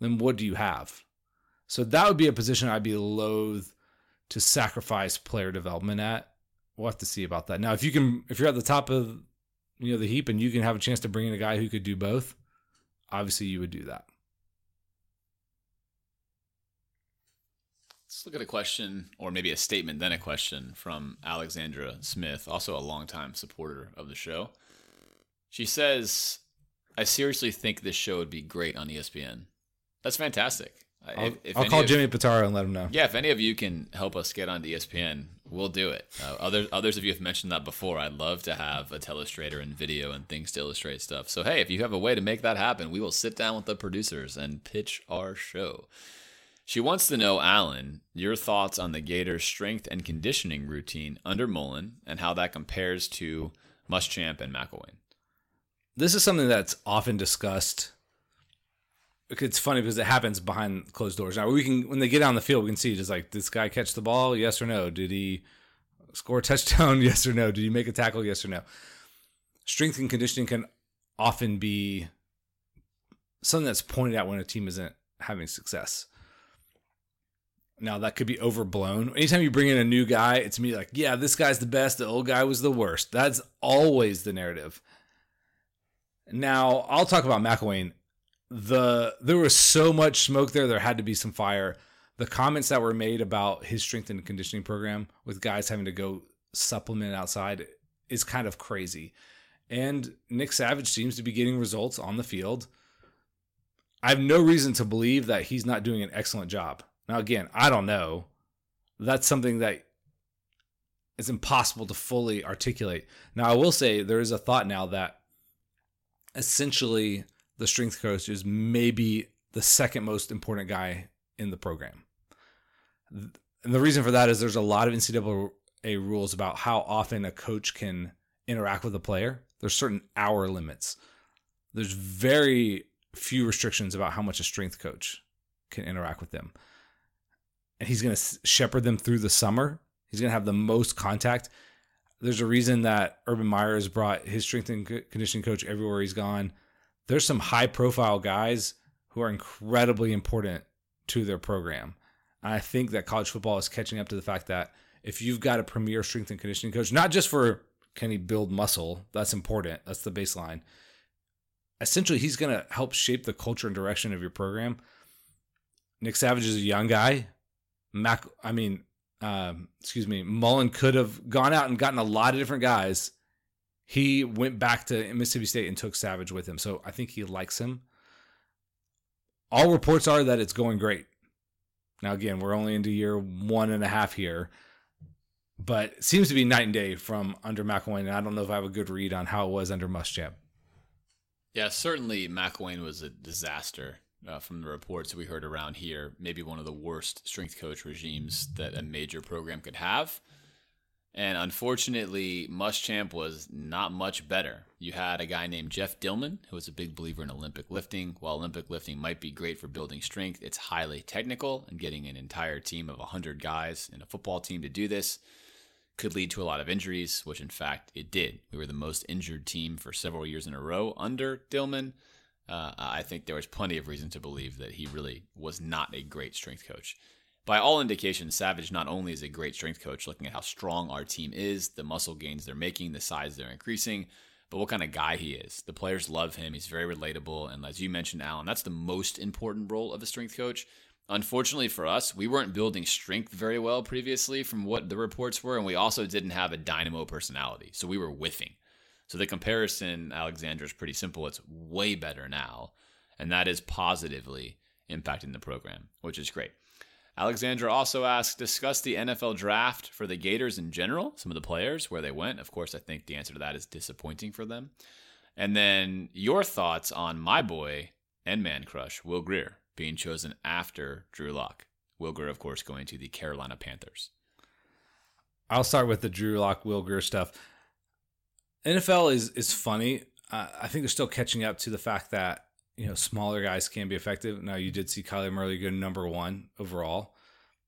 then what do you have? So that would be a position I'd be loath to sacrifice player development at we'll have to see about that. Now, if you can, if you're at the top of you know the heap and you can have a chance to bring in a guy who could do both, obviously you would do that. Let's look at a question, or maybe a statement, then a question from Alexandra Smith, also a longtime supporter of the show. She says, I seriously think this show would be great on ESPN. That's fantastic. I'll, if, if I'll call of, Jimmy Pitaro and let him know. Yeah, if any of you can help us get on ESPN, we'll do it. Uh, others, others of you have mentioned that before. I'd love to have a telestrator and video and things to illustrate stuff. So hey, if you have a way to make that happen, we will sit down with the producers and pitch our show. She wants to know, Alan, your thoughts on the Gators' strength and conditioning routine under Mullen and how that compares to Muschamp and McElwain. This is something that's often discussed it's funny because it happens behind closed doors. Now we can when they get on the field, we can see just like this guy catch the ball, yes or no? Did he score a touchdown, yes or no? Did he make a tackle, yes or no? Strength and conditioning can often be something that's pointed out when a team isn't having success. Now that could be overblown. Anytime you bring in a new guy, it's me like, yeah, this guy's the best. The old guy was the worst. That's always the narrative. Now I'll talk about McElwain the there was so much smoke there. There had to be some fire. The comments that were made about his strength and conditioning program with guys having to go supplement outside is kind of crazy. And Nick Savage seems to be getting results on the field. I have no reason to believe that he's not doing an excellent job. Now, again, I don't know. That's something that is impossible to fully articulate. Now, I will say there is a thought now that essentially the strength coach is maybe the second most important guy in the program. And the reason for that is there's a lot of NCAA rules about how often a coach can interact with a player. There's certain hour limits. There's very few restrictions about how much a strength coach can interact with them. And he's going to shepherd them through the summer. He's going to have the most contact. There's a reason that Urban Meyer has brought his strength and conditioning coach everywhere he's gone. There's some high profile guys who are incredibly important to their program. And I think that college football is catching up to the fact that if you've got a premier strength and conditioning coach, not just for can he build muscle, that's important, that's the baseline. Essentially, he's going to help shape the culture and direction of your program. Nick Savage is a young guy. Mac, I mean, um, excuse me, Mullen could have gone out and gotten a lot of different guys. He went back to Mississippi State and took Savage with him. So I think he likes him. All reports are that it's going great. Now, again, we're only into year one and a half here, but seems to be night and day from under McElwain. And I don't know if I have a good read on how it was under Muschamp. Yeah, certainly McElwain was a disaster uh, from the reports we heard around here. Maybe one of the worst strength coach regimes that a major program could have. And unfortunately, Muschamp was not much better. You had a guy named Jeff Dillman, who was a big believer in Olympic lifting. While Olympic lifting might be great for building strength, it's highly technical, and getting an entire team of 100 guys in a football team to do this could lead to a lot of injuries, which in fact it did. We were the most injured team for several years in a row under Dillman. Uh, I think there was plenty of reason to believe that he really was not a great strength coach by all indications, Savage not only is a great strength coach, looking at how strong our team is, the muscle gains they're making, the size they're increasing, but what kind of guy he is. The players love him. He's very relatable. And as you mentioned, Alan, that's the most important role of a strength coach. Unfortunately for us, we weren't building strength very well previously from what the reports were, and we also didn't have a dynamo personality. So we were whiffing. So the comparison, Alexandra, is pretty simple. It's way better now, and that is positively impacting the program, which is great. Alexandra also asked, discuss the NFL draft for the Gators in general, some of the players, where they went. Of course, I think the answer to that is disappointing for them. And then your thoughts on my boy and man crush, Will Grier, being chosen after Drew Lock. Will Grier, of course, going to the Carolina Panthers. I'll start with the Drew Lock, Will Grier stuff. NFL is is funny. Uh, I think they're still catching up to the fact that you know, smaller guys can be effective. Now, you did see Kyler Murray go number one overall.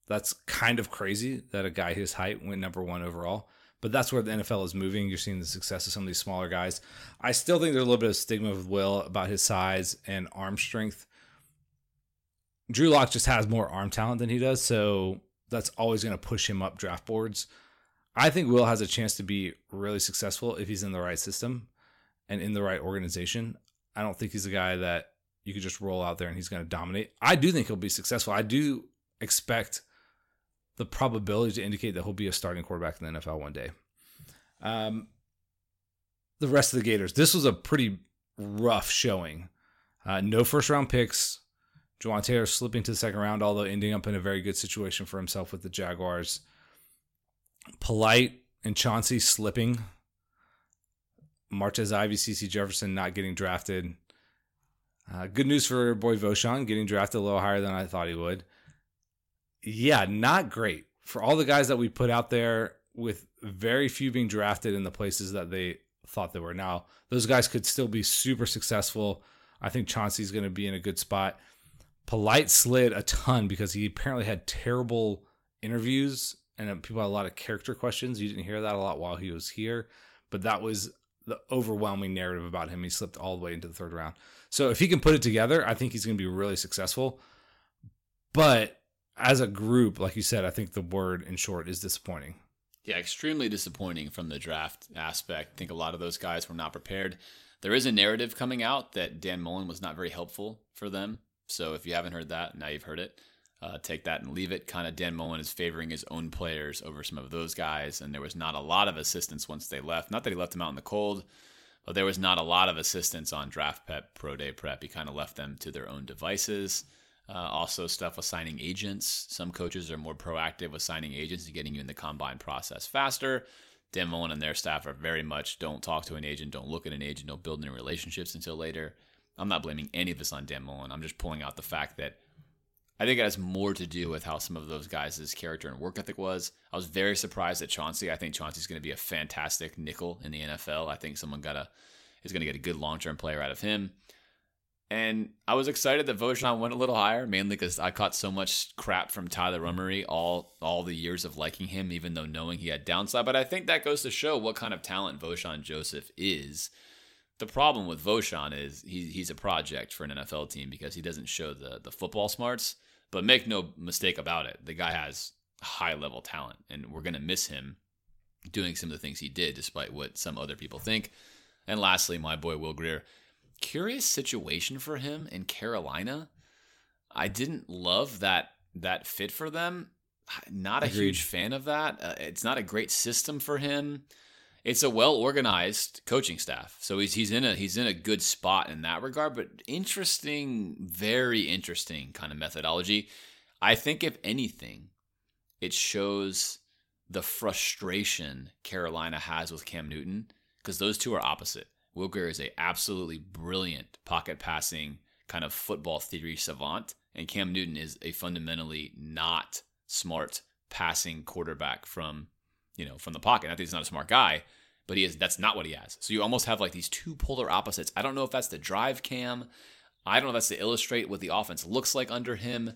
That's kind of crazy that a guy his height went number one overall. But that's where the NFL is moving. You're seeing the success of some of these smaller guys. I still think there's a little bit of stigma with Will about his size and arm strength. Drew Lock just has more arm talent than he does, so that's always going to push him up draft boards. I think Will has a chance to be really successful if he's in the right system and in the right organization. I don't think he's a guy that you could just roll out there and he's going to dominate. I do think he'll be successful. I do expect the probability to indicate that he'll be a starting quarterback in the NFL one day. Um, the rest of the Gators, this was a pretty rough showing. Uh, no first round picks. Jawaan Taylor slipping to the second round, although ending up in a very good situation for himself with the Jaguars. Polite and Chauncey slipping Martez Ivey, CeCe Jefferson not getting drafted. Uh, good news for boy Vosean getting drafted a little higher than I thought he would. Yeah, not great for all the guys that we put out there with very few being drafted in the places that they thought they were. Now, those guys could still be super successful. I think Chauncey's going to be in a good spot. Polite slid a ton because he apparently had terrible interviews and people had a lot of character questions. You didn't hear that a lot while he was here, but that was the overwhelming narrative about him. He slipped all the way into the third round. So if he can put it together, I think he's going to be really successful. But as a group, like you said, I think the word in short is disappointing. Yeah, extremely disappointing from the draft aspect. I think a lot of those guys were not prepared. There is a narrative coming out that Dan Mullen was not very helpful for them. So if you haven't heard that, now you've heard it. Uh, take that and leave it. Kind of Dan Mullen is favoring his own players over some of those guys, and there was not a lot of assistance once they left. Not that he left them out in the cold, but there was not a lot of assistance on draft prep, pro day prep. He kind of left them to their own devices. Uh, also, stuff with signing agents. Some coaches are more proactive with signing agents and getting you in the combine process faster. Dan Mullen and their staff are very much don't talk to an agent, don't look at an agent, don't build any relationships until later. I'm not blaming any of this on Dan Mullen. I'm just pulling out the fact that I think it has more to do with how some of those guys' character and work ethic was. I was very surprised at Chauncey. I think Chauncey's going to be a fantastic nickel in the NFL. I think someone got a is going to get a good long term player out of him. And I was excited that Vosean went a little higher, mainly because I caught so much crap from Tyler Rummery all all the years of liking him, even though knowing he had downside. But I think that goes to show what kind of talent Vosean Joseph is. The problem with Vosean is he, he's a project for an NFL team because he doesn't show the the football smarts. But make no mistake about it, the guy has high level talent, and we're gonna miss him doing some of the things he did, despite what some other people think. And lastly, my boy Will Grier, curious situation for him in Carolina. I didn't love that that fit for them. Not a Agreed. huge fan of that. Uh, it's not a great system for him. It's a well organized coaching staff, so he's he's in a he's in a good spot in that regard. But interesting, very interesting kind of methodology. I think if anything, it shows the frustration Carolina has with Cam Newton because those two are opposite. Will Grier is a absolutely brilliant pocket passing kind of football theory savant, and Cam Newton is a fundamentally not smart passing quarterback from you know from the pocket. I think he's not a smart guy, but he is. That's not what he has. So you almost have like these two polar opposites. I don't know if that's the drive Cam. I don't know if that's to illustrate what the offense looks like under him.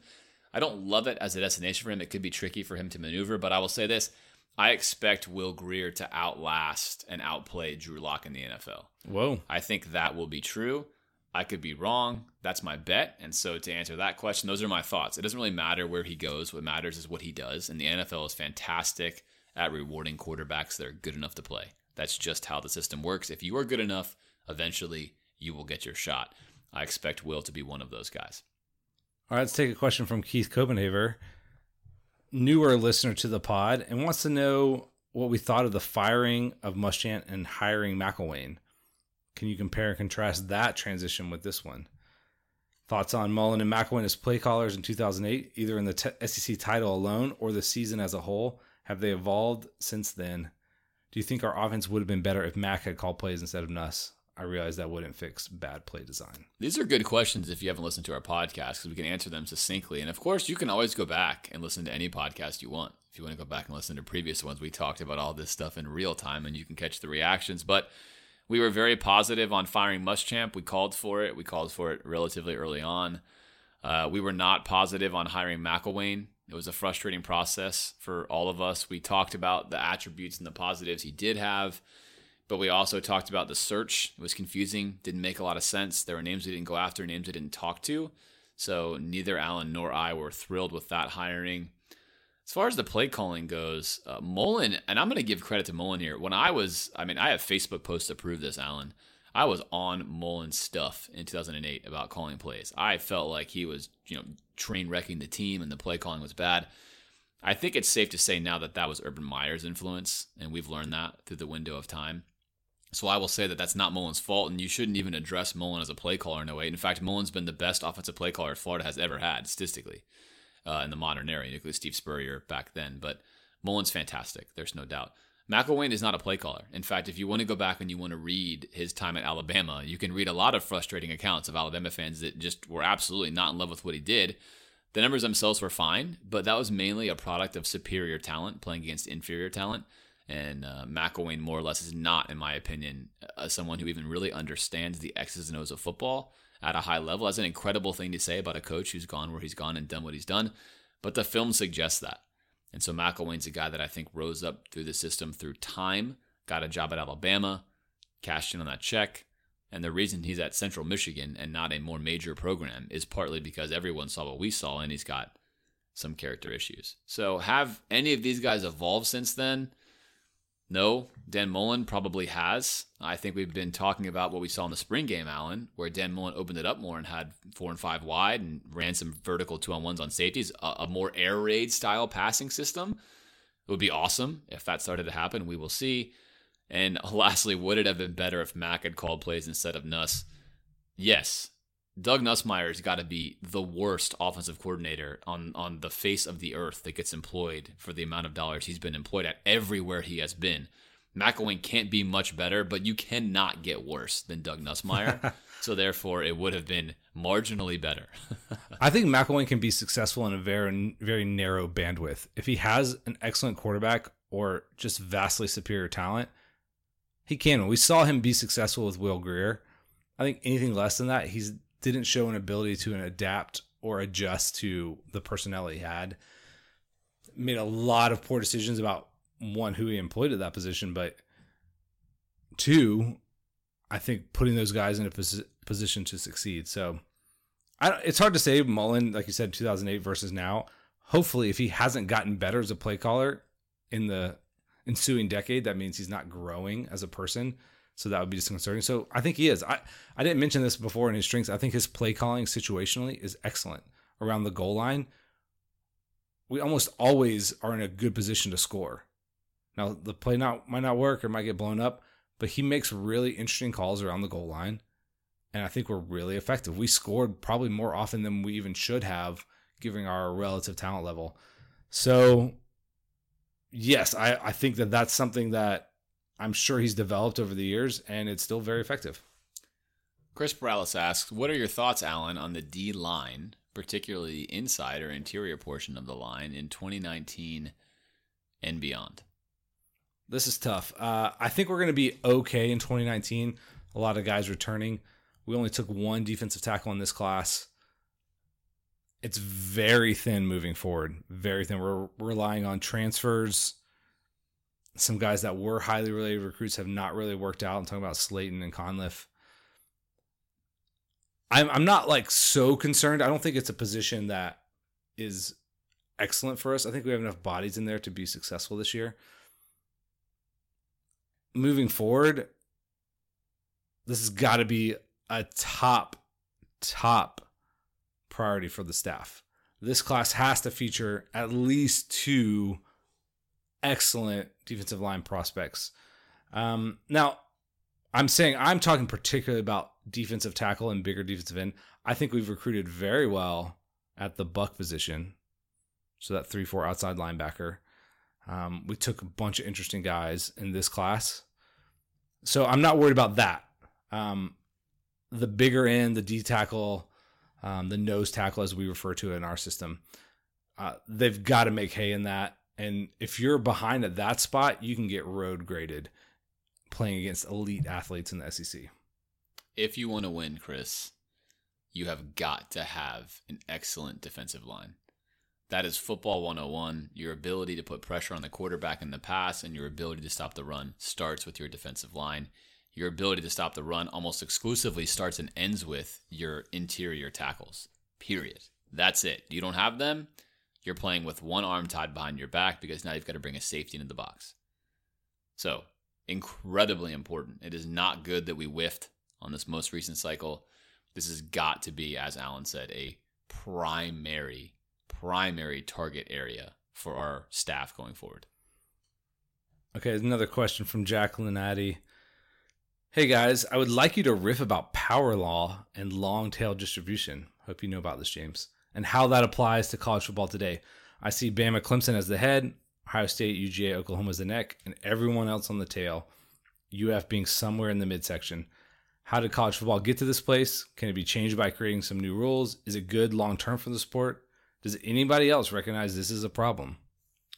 I don't love it as a destination for him. It could be tricky for him to maneuver, but I will say this. I expect Will Grier to outlast and outplay Drew Lock in the NFL. Whoa. I think that will be true. I could be wrong. That's my bet. And so to answer that question, those are my thoughts. It doesn't really matter where he goes. What matters is what he does. And the NFL is fantastic at rewarding quarterbacks that are good enough to play. That's just how the system works. If you are good enough, eventually you will get your shot. I expect Will to be one of those guys. All right, let's take a question from Keith Copenhaver, newer listener to the pod, and wants to know what we thought of the firing of Muschamp and hiring McElwain. Can you compare and contrast that transition with this one? Thoughts on Mullen and McElwain as play callers in 2008, either in the t- SEC title alone or the season as a whole? Have they evolved since then? Do you think our offense would have been better if Mac had called plays instead of Nuss? I realize that wouldn't fix bad play design. These are good questions if you haven't listened to our podcast because we can answer them succinctly. And of course, you can always go back and listen to any podcast you want. If you want to go back and listen to previous ones, we talked about all this stuff in real time and you can catch the reactions. But we were very positive on firing Muschamp. We called for it. We called for it relatively early on. Uh, we were not positive on hiring McElwain. It was a frustrating process for all of us. We talked about the attributes and the positives he did have, but we also talked about the search. It was confusing, didn't make a lot of sense. There were names we didn't go after, names we didn't talk to. So neither Alan nor I were thrilled with that hiring. As far as the play calling goes, uh, Mullen, and I'm going to give credit to Mullen here. When I was, I mean, I have Facebook posts to prove this, Alan. I was on Mullen's stuff in 2008 about calling plays. I felt like he was, you know, train wrecking the team and the play calling was bad. I think it's safe to say now that that was Urban Meyer's influence, and we've learned that through the window of time. So I will say that that's not Mullen's fault, and you shouldn't even address Mullen as a play caller in 08. In fact, Mullen's been the best offensive play caller Florida has ever had statistically uh, in the modern era. You Steve Spurrier back then, but Mullen's fantastic. There's no doubt. McElwain is not a play caller. In fact, if you want to go back and you want to read his time at Alabama, you can read a lot of frustrating accounts of Alabama fans that just were absolutely not in love with what he did. The numbers themselves were fine, but that was mainly a product of superior talent playing against inferior talent. And uh, McElwain, more or less, is not, in my opinion, uh, someone who even really understands the X's and O's of football at a high level. That's an incredible thing to say about a coach who's gone where he's gone and done what he's done. But the film suggests that. And so McElwain's a guy that I think rose up through the system through time, got a job at Alabama, cashed in on that check. And the reason he's at Central Michigan and not a more major program is partly because everyone saw what we saw and he's got some character issues. So, have any of these guys evolved since then? No, Dan Mullen probably has. I think we've been talking about what we saw in the spring game, Alan, where Dan Mullen opened it up more and had four and five wide and ran some vertical two on ones on safeties, a, a more air raid style passing system. It would be awesome if that started to happen. We will see. And lastly, would it have been better if Mac had called plays instead of Nuss? Yes. Doug Nussmeier's got to be the worst offensive coordinator on, on the face of the earth that gets employed for the amount of dollars he's been employed at everywhere he has been. McElwain can't be much better, but you cannot get worse than Doug Nussmeier. so therefore, it would have been marginally better. I think McElwain can be successful in a very very narrow bandwidth. If he has an excellent quarterback or just vastly superior talent, he can. We saw him be successful with Will Grier. I think anything less than that, he's didn't show an ability to adapt or adjust to the personnel he had. Made a lot of poor decisions about one who he employed at that position, but two, I think putting those guys in a pos- position to succeed. So it's hard to say Mullen, like you said, 2008 versus now. Hopefully, if he hasn't gotten better as a play caller in the ensuing decade, that means he's not growing as a person. So that would be disconcerting. So I think he is. I, I didn't mention this before in his strengths. I think his play calling situationally is excellent around the goal line. We almost always are in a good position to score. Now the play not might not work or might get blown up, but he makes really interesting calls around the goal line. And I think we're really effective. We scored probably more often than we even should have, given our relative talent level. So, yes, I, I think that that's something that I'm sure he's developed over the years, and it's still very effective. Chris Morales asks, "What are your thoughts, Alan, on the D line, particularly inside or interior portion of the line in 2019 and beyond?" This is tough. Uh, I think we're going to be okay in 2019. A lot of guys returning. We only took one defensive tackle in this class. It's very thin moving forward. Very thin. We're relying on transfers some guys that were highly related recruits have not really worked out. I'm talking about Slaton and Conliffe. I'm I'm not like so concerned. I don't think it's a position that is excellent for us. I think we have enough bodies in there to be successful this year. Moving forward, this has got to be a top top priority for the staff. This class has to feature at least two excellent defensive line prospects. Um, now, I'm saying I'm talking particularly about defensive tackle and bigger defensive end. I think we've recruited very well at the buck position, so that three four outside linebacker. Um, we took a bunch of interesting guys in this class, so I'm not worried about that. Um, the bigger end, the D tackle, um, the nose tackle, as we refer to it in our system, uh, they've got to make hay in that. And if you're behind at that spot, you can get road graded playing against elite athletes in the SEC. If you want to win, Chris, you have got to have an excellent defensive line. That is football 101. Your ability to put pressure on the quarterback in the pass and your ability to stop the run starts with your defensive line. Your ability to stop the run almost exclusively starts and ends with your interior tackles. Period. That's it. You don't have them, you're playing with one arm tied behind your back because now you've got to bring a safety into the box. So, incredibly important. It is not good that we whiffed on this most recent cycle. This has got to be, as Alan said, a primary, primary target area for our staff going forward. Okay, another question from Jacqueline Addy. Hey guys, I would like you to riff about power law and long tail distribution. Hope you know about this, James and how that applies to college football today. I see Bama Clemson as the head, Ohio State, UGA, Oklahoma as the neck, and everyone else on the tail. UF being somewhere in the midsection. How did college football get to this place? Can it be changed by creating some new rules? Is it good long term for the sport? Does anybody else recognize this is a problem?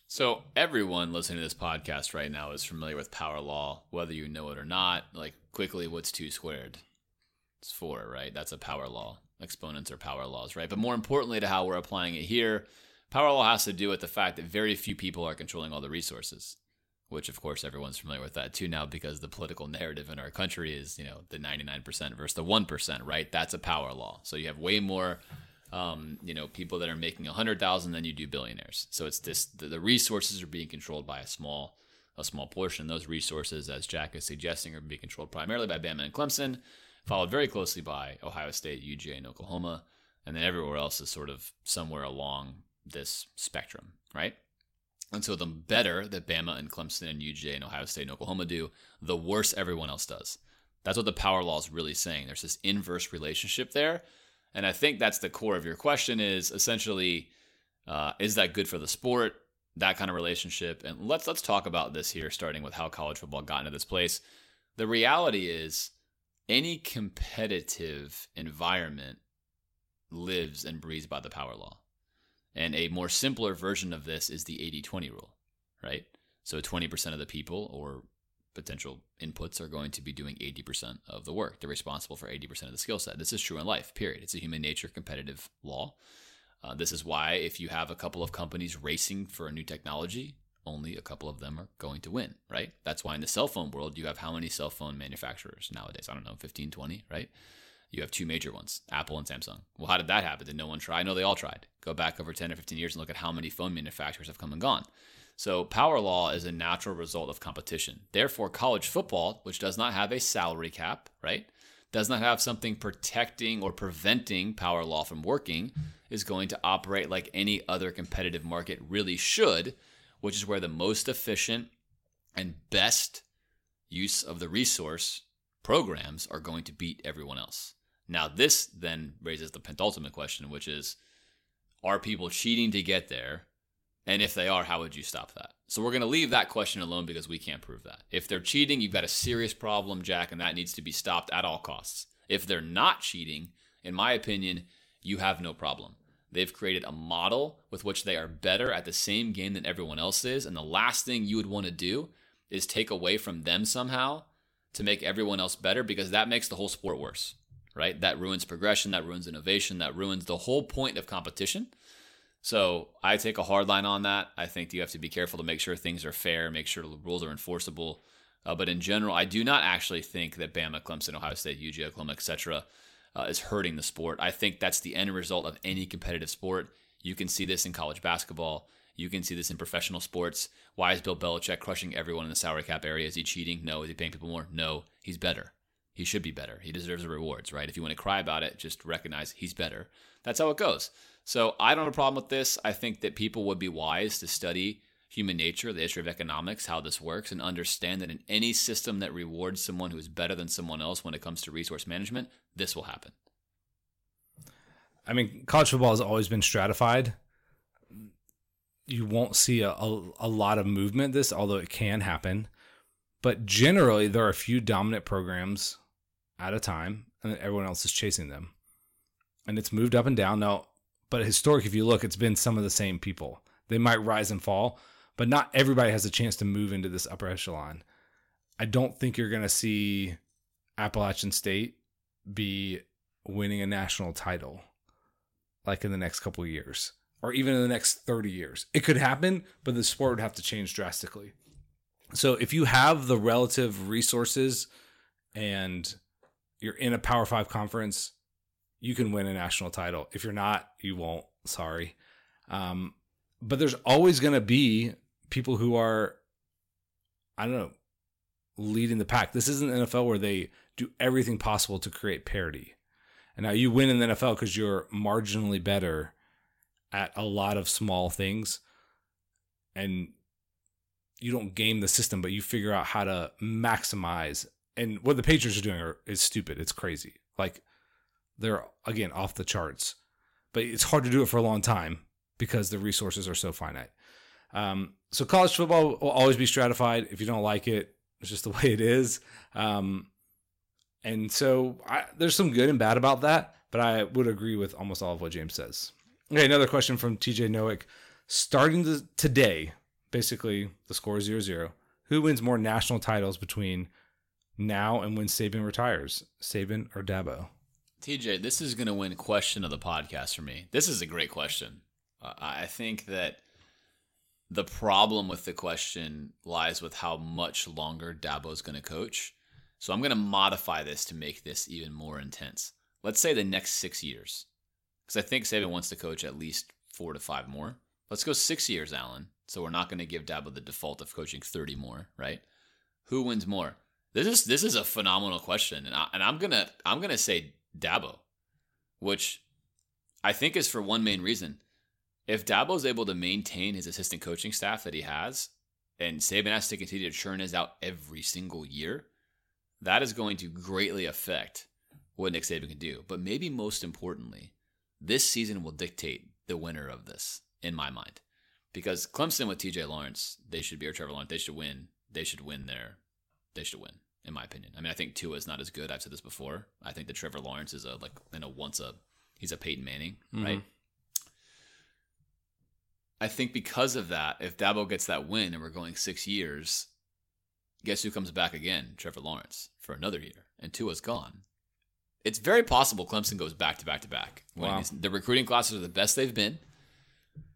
So, everyone listening to this podcast right now is familiar with power law, whether you know it or not. Like, quickly, what's two squared? It's four, right? That's a power law exponents or power laws, right? But more importantly to how we're applying it here, power law has to do with the fact that very few people are controlling all the resources, which of course everyone's familiar with that too now because the political narrative in our country is, you know, the 99% versus the 1%, right? That's a power law. So you have way more um, you know, people that are making a hundred thousand than you do billionaires. So it's this the, the resources are being controlled by a small a small portion. Those resources, as Jack is suggesting, are being controlled primarily by Bama and Clemson, followed very closely by Ohio State, UGA, and Oklahoma. And then everywhere else is sort of somewhere along this spectrum, right? And so the better that Bama and Clemson and UGA and Ohio State and Oklahoma do, the worse everyone else does. That's what the power law is really saying. There's this inverse relationship there. And I think that's the core of your question is essentially, uh, is that good for the sport? That kind of relationship. And let's let's talk about this here, starting with how college football got into this place. The reality is any competitive environment lives and breathes by the power law. And a more simpler version of this is the 80 20 rule, right? So 20% of the people or potential inputs are going to be doing 80% of the work. They're responsible for 80% of the skill set. This is true in life, period. It's a human nature competitive law. Uh, this is why if you have a couple of companies racing for a new technology, only a couple of them are going to win, right? That's why in the cell phone world, you have how many cell phone manufacturers nowadays? I don't know, 15, 20, right? You have two major ones, Apple and Samsung. Well, how did that happen? Did no one try? No, they all tried. Go back over 10 or 15 years and look at how many phone manufacturers have come and gone. So, power law is a natural result of competition. Therefore, college football, which does not have a salary cap, right, does not have something protecting or preventing power law from working, is going to operate like any other competitive market really should, which is where the most efficient and best use of the resource programs are going to beat everyone else. Now, this then raises the penultimate question, which is are people cheating to get there? And if they are, how would you stop that? So we're going to leave that question alone because we can't prove that. If they're cheating, you've got a serious problem, Jack, and that needs to be stopped at all costs. If they're not cheating, in my opinion, you have no problem. They've created a model with which they are better at the same game than everyone else is. And the last thing you would want to do is take away from them somehow to make everyone else better because that makes the whole sport worse right? That ruins progression, that ruins innovation, that ruins the whole point of competition. So I take a hard line on that. I think you have to be careful to make sure things are fair, make sure the rules are enforceable. Uh, but in general, I do not actually think that Bama, Clemson, Ohio State, UGA, Oklahoma, etc., uh, is hurting the sport. I think that's the end result of any competitive sport. You can see this in college basketball. You can see this in professional sports. Why is Bill Belichick crushing everyone in the salary cap area? Is he cheating? No. Is he paying people more? No. He's better. He should be better. He deserves the rewards, right? If you want to cry about it, just recognize he's better. That's how it goes. So I don't have a problem with this. I think that people would be wise to study human nature, the history of economics, how this works, and understand that in any system that rewards someone who is better than someone else when it comes to resource management, this will happen. I mean, college football has always been stratified. You won't see a, a, a lot of movement this, although it can happen. But generally, there are a few dominant programs at a time, and then everyone else is chasing them. And it's moved up and down. Now, but historic, if you look, it's been some of the same people. They might rise and fall, but not everybody has a chance to move into this upper echelon. I don't think you're going to see Appalachian State be winning a national title like in the next couple years or even in the next 30 years. It could happen, but the sport would have to change drastically. So if you have the relative resources and you're in a Power Five conference, you can win a national title. If you're not, you won't. Sorry. Um, but there's always going to be people who are, I don't know, leading the pack. This isn't NFL where they do everything possible to create parity. And now you win in the NFL because you're marginally better at a lot of small things. And you don't game the system, but you figure out how to maximize. And what the Patriots are doing are, is stupid. It's crazy. Like they're again off the charts, but it's hard to do it for a long time because the resources are so finite. Um, so college football will always be stratified. If you don't like it, it's just the way it is. Um, and so I, there's some good and bad about that, but I would agree with almost all of what James says. Okay, another question from TJ Nowick. Starting the, today, basically the score is 0 0. Who wins more national titles between now and when Saban retires? Saban or Dabo? TJ, this is going to win question of the podcast for me. This is a great question. Uh, I think that the problem with the question lies with how much longer Dabo is going to coach. So I'm going to modify this to make this even more intense. Let's say the next six years, because I think Saban wants to coach at least four to five more. Let's go six years, Alan. So we're not going to give Dabo the default of coaching 30 more, right? Who wins more? This is this is a phenomenal question, and I, and I'm gonna I'm gonna say Dabo, which I think is for one main reason. If Dabo is able to maintain his assistant coaching staff that he has, and Saban has to continue to churn his out every single year, that is going to greatly affect what Nick Saban can do. But maybe most importantly, this season will dictate the winner of this, in my mind. Because Clemson with TJ Lawrence, they should be, or Trevor Lawrence, they should win. They should win their, they should win, in my opinion. I mean, I think Tua is not as good. I've said this before. I think that Trevor Lawrence is a, like, you know, once a, he's a Peyton Manning, right? Mm-hmm. I think because of that, if Dabo gets that win and we're going six years, guess who comes back again? Trevor Lawrence for another year, and Tua's gone. It's very possible Clemson goes back to back to back. Wow. The recruiting classes are the best they've been.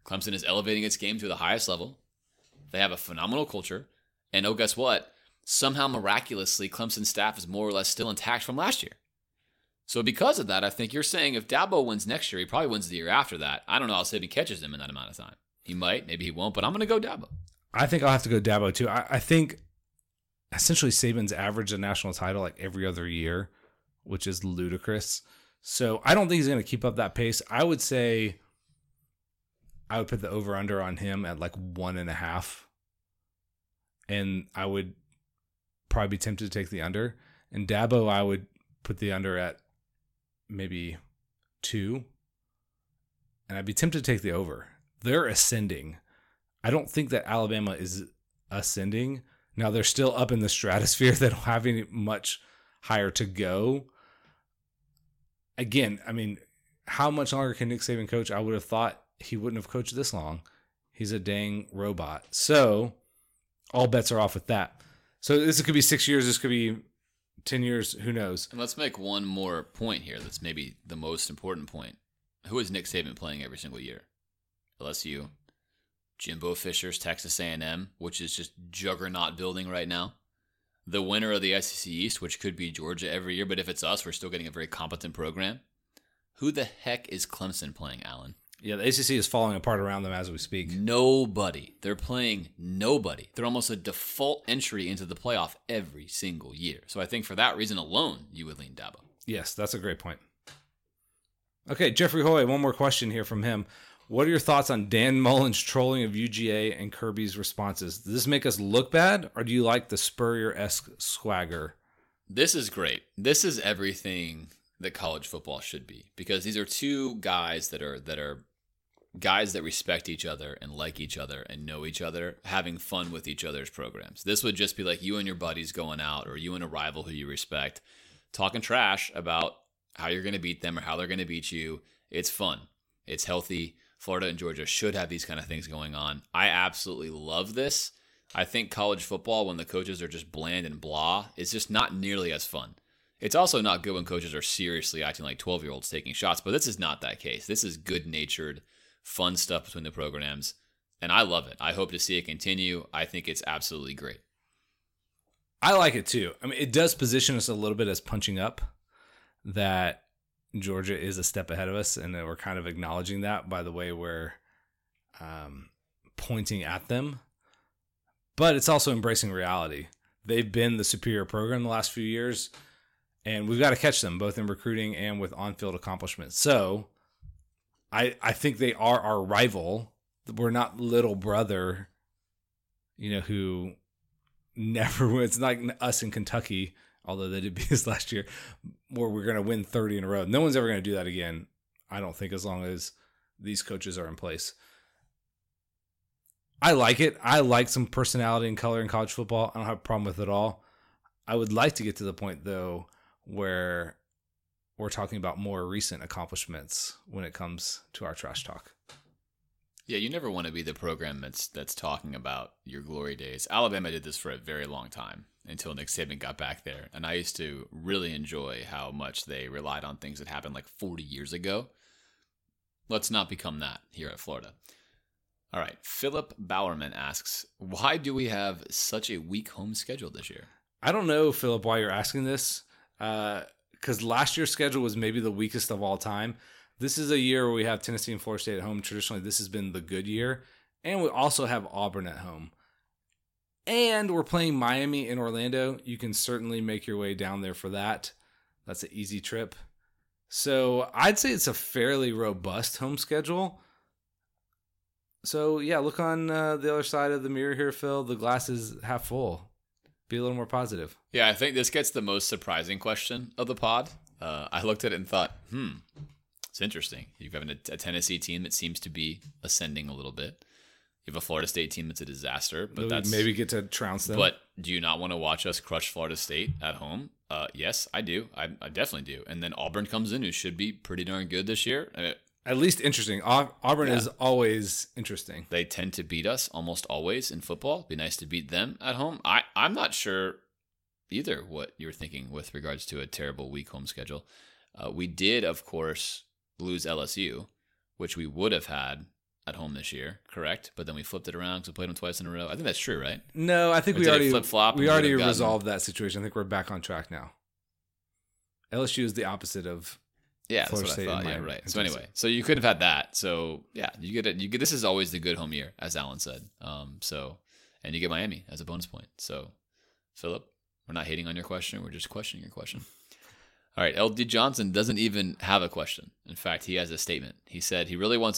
Clemson is elevating its game to the highest level. They have a phenomenal culture, and oh, guess what? Somehow miraculously, Clemson staff is more or less still intact from last year. So because of that, I think you're saying if Dabo wins next year, he probably wins the year after that. I don't know how Saban catches him in that amount of time. He might, maybe he won't, but I'm going to go Dabo. I think I'll have to go Dabo too. I, I think essentially Saban's averaged a national title like every other year, which is ludicrous. So I don't think he's going to keep up that pace. I would say I would put the over under on him at like one and a half. And I would probably be tempted to take the under. And Dabo, I would put the under at maybe two. And I'd be tempted to take the over. They're ascending. I don't think that Alabama is ascending. Now they're still up in the stratosphere. They don't have much higher to go. Again, I mean, how much longer can Nick Saban coach? I would have thought he wouldn't have coached this long. He's a dang robot. So all bets are off with that. So this could be six years. This could be ten years. Who knows? And let's make one more point here that's maybe the most important point. Who is Nick Saban playing every single year? LSU, Jimbo Fisher's Texas A&M, which is just juggernaut building right now. The winner of the SEC East, which could be Georgia every year, but if it's us, we're still getting a very competent program. Who the heck is Clemson playing, Alan? Yeah, the ACC is falling apart around them as we speak. Nobody. They're playing nobody. They're almost a default entry into the playoff every single year. So I think for that reason alone, you would lean Dabo. Yes, that's a great point. Okay, Jeffrey Hoy, one more question here from him. What are your thoughts on Dan Mullen's trolling of UGA and Kirby's responses? Does this make us look bad, or do you like the Spurrier esque swagger? This is great. This is everything that college football should be because these are two guys that are that are guys that respect each other and like each other and know each other, having fun with each other's programs. This would just be like you and your buddies going out or you and a rival who you respect talking trash about how you're going to beat them or how they're going to beat you. It's fun. It's healthy. Florida and Georgia should have these kind of things going on. I absolutely love this. I think college football, when the coaches are just bland and blah, is just not nearly as fun. It's also not good when coaches are seriously acting like 12 year olds taking shots, but this is not that case. This is good natured, fun stuff between the programs, and I love it. I hope to see it continue. I think it's absolutely great. I like it too. I mean, it does position us a little bit as punching up that Georgia is a step ahead of us, and we're kind of acknowledging that by the way we're um, pointing at them. But it's also embracing reality. They've been the superior program the last few years, and we've got to catch them both in recruiting and with on-field accomplishments. So, I I think they are our rival. We're not little brother, you know, who never. It's like us in Kentucky, although they did beat us last year, where we're going to win 30 in a row. No one's ever going to do that again, I don't think, as long as these coaches are in place. I like it. I like some personality and color in college football. I don't have a problem with it all. I would like to get to the point, though, where we're talking about more recent accomplishments when it comes to our trash talk. Yeah, you never want to be the program that's that's talking about your glory days. Alabama did this for a very long time until Nick Saban got back there, and I used to really enjoy how much they relied on things that happened like 40 years ago. Let's not become that here at Florida. All right, Philip Bowerman asks, "Why do we have such a weak home schedule this year?" I don't know, Philip, why you're asking this. Uh, because last year's schedule was maybe the weakest of all time. This is a year where we have Tennessee and Florida State at home. Traditionally, this has been the good year. and we also have Auburn at home. And we're playing Miami in Orlando. You can certainly make your way down there for that. That's an easy trip. So I'd say it's a fairly robust home schedule. So yeah, look on uh, the other side of the mirror here, Phil. The glass is half full. Be a little more positive. Yeah, I think this gets the most surprising question of the pod. Uh, I looked at it and thought, hmm, it's interesting. You have a, a Tennessee team that seems to be ascending a little bit. You have a Florida State team that's a disaster, but Maybe- that's maybe get to trounce them. But do you not want to watch us crush Florida State at home? Uh, yes, I do. I, I definitely do. And then Auburn comes in, who should be pretty darn good this year. I mean, at least interesting. Auburn Yeah. is always interesting. they tend to beat us almost always in football. Be nice to beat them at home. I, I'm not sure either what you're thinking with regards to a terrible weak home schedule. Uh, we did, of course, lose LSU, which we would have had at home this year, correct? But then we flipped it around because we played them twice in a row. I think that's true, right? No, I think Or we already flip-flop we already resolved that situation. I think we're back on track now. LSU is the opposite of Yeah, that's what State I thought. Yeah, right. So anyway, so you could have had that. So yeah, you get it. You get this is always the good home year, as Alan said. Um, so and you get Miami as a bonus point. So Philip, we're not hating on your question. We're just questioning your question. All right, LD Johnson doesn't even have a question. In fact, he has a statement. He said he really wants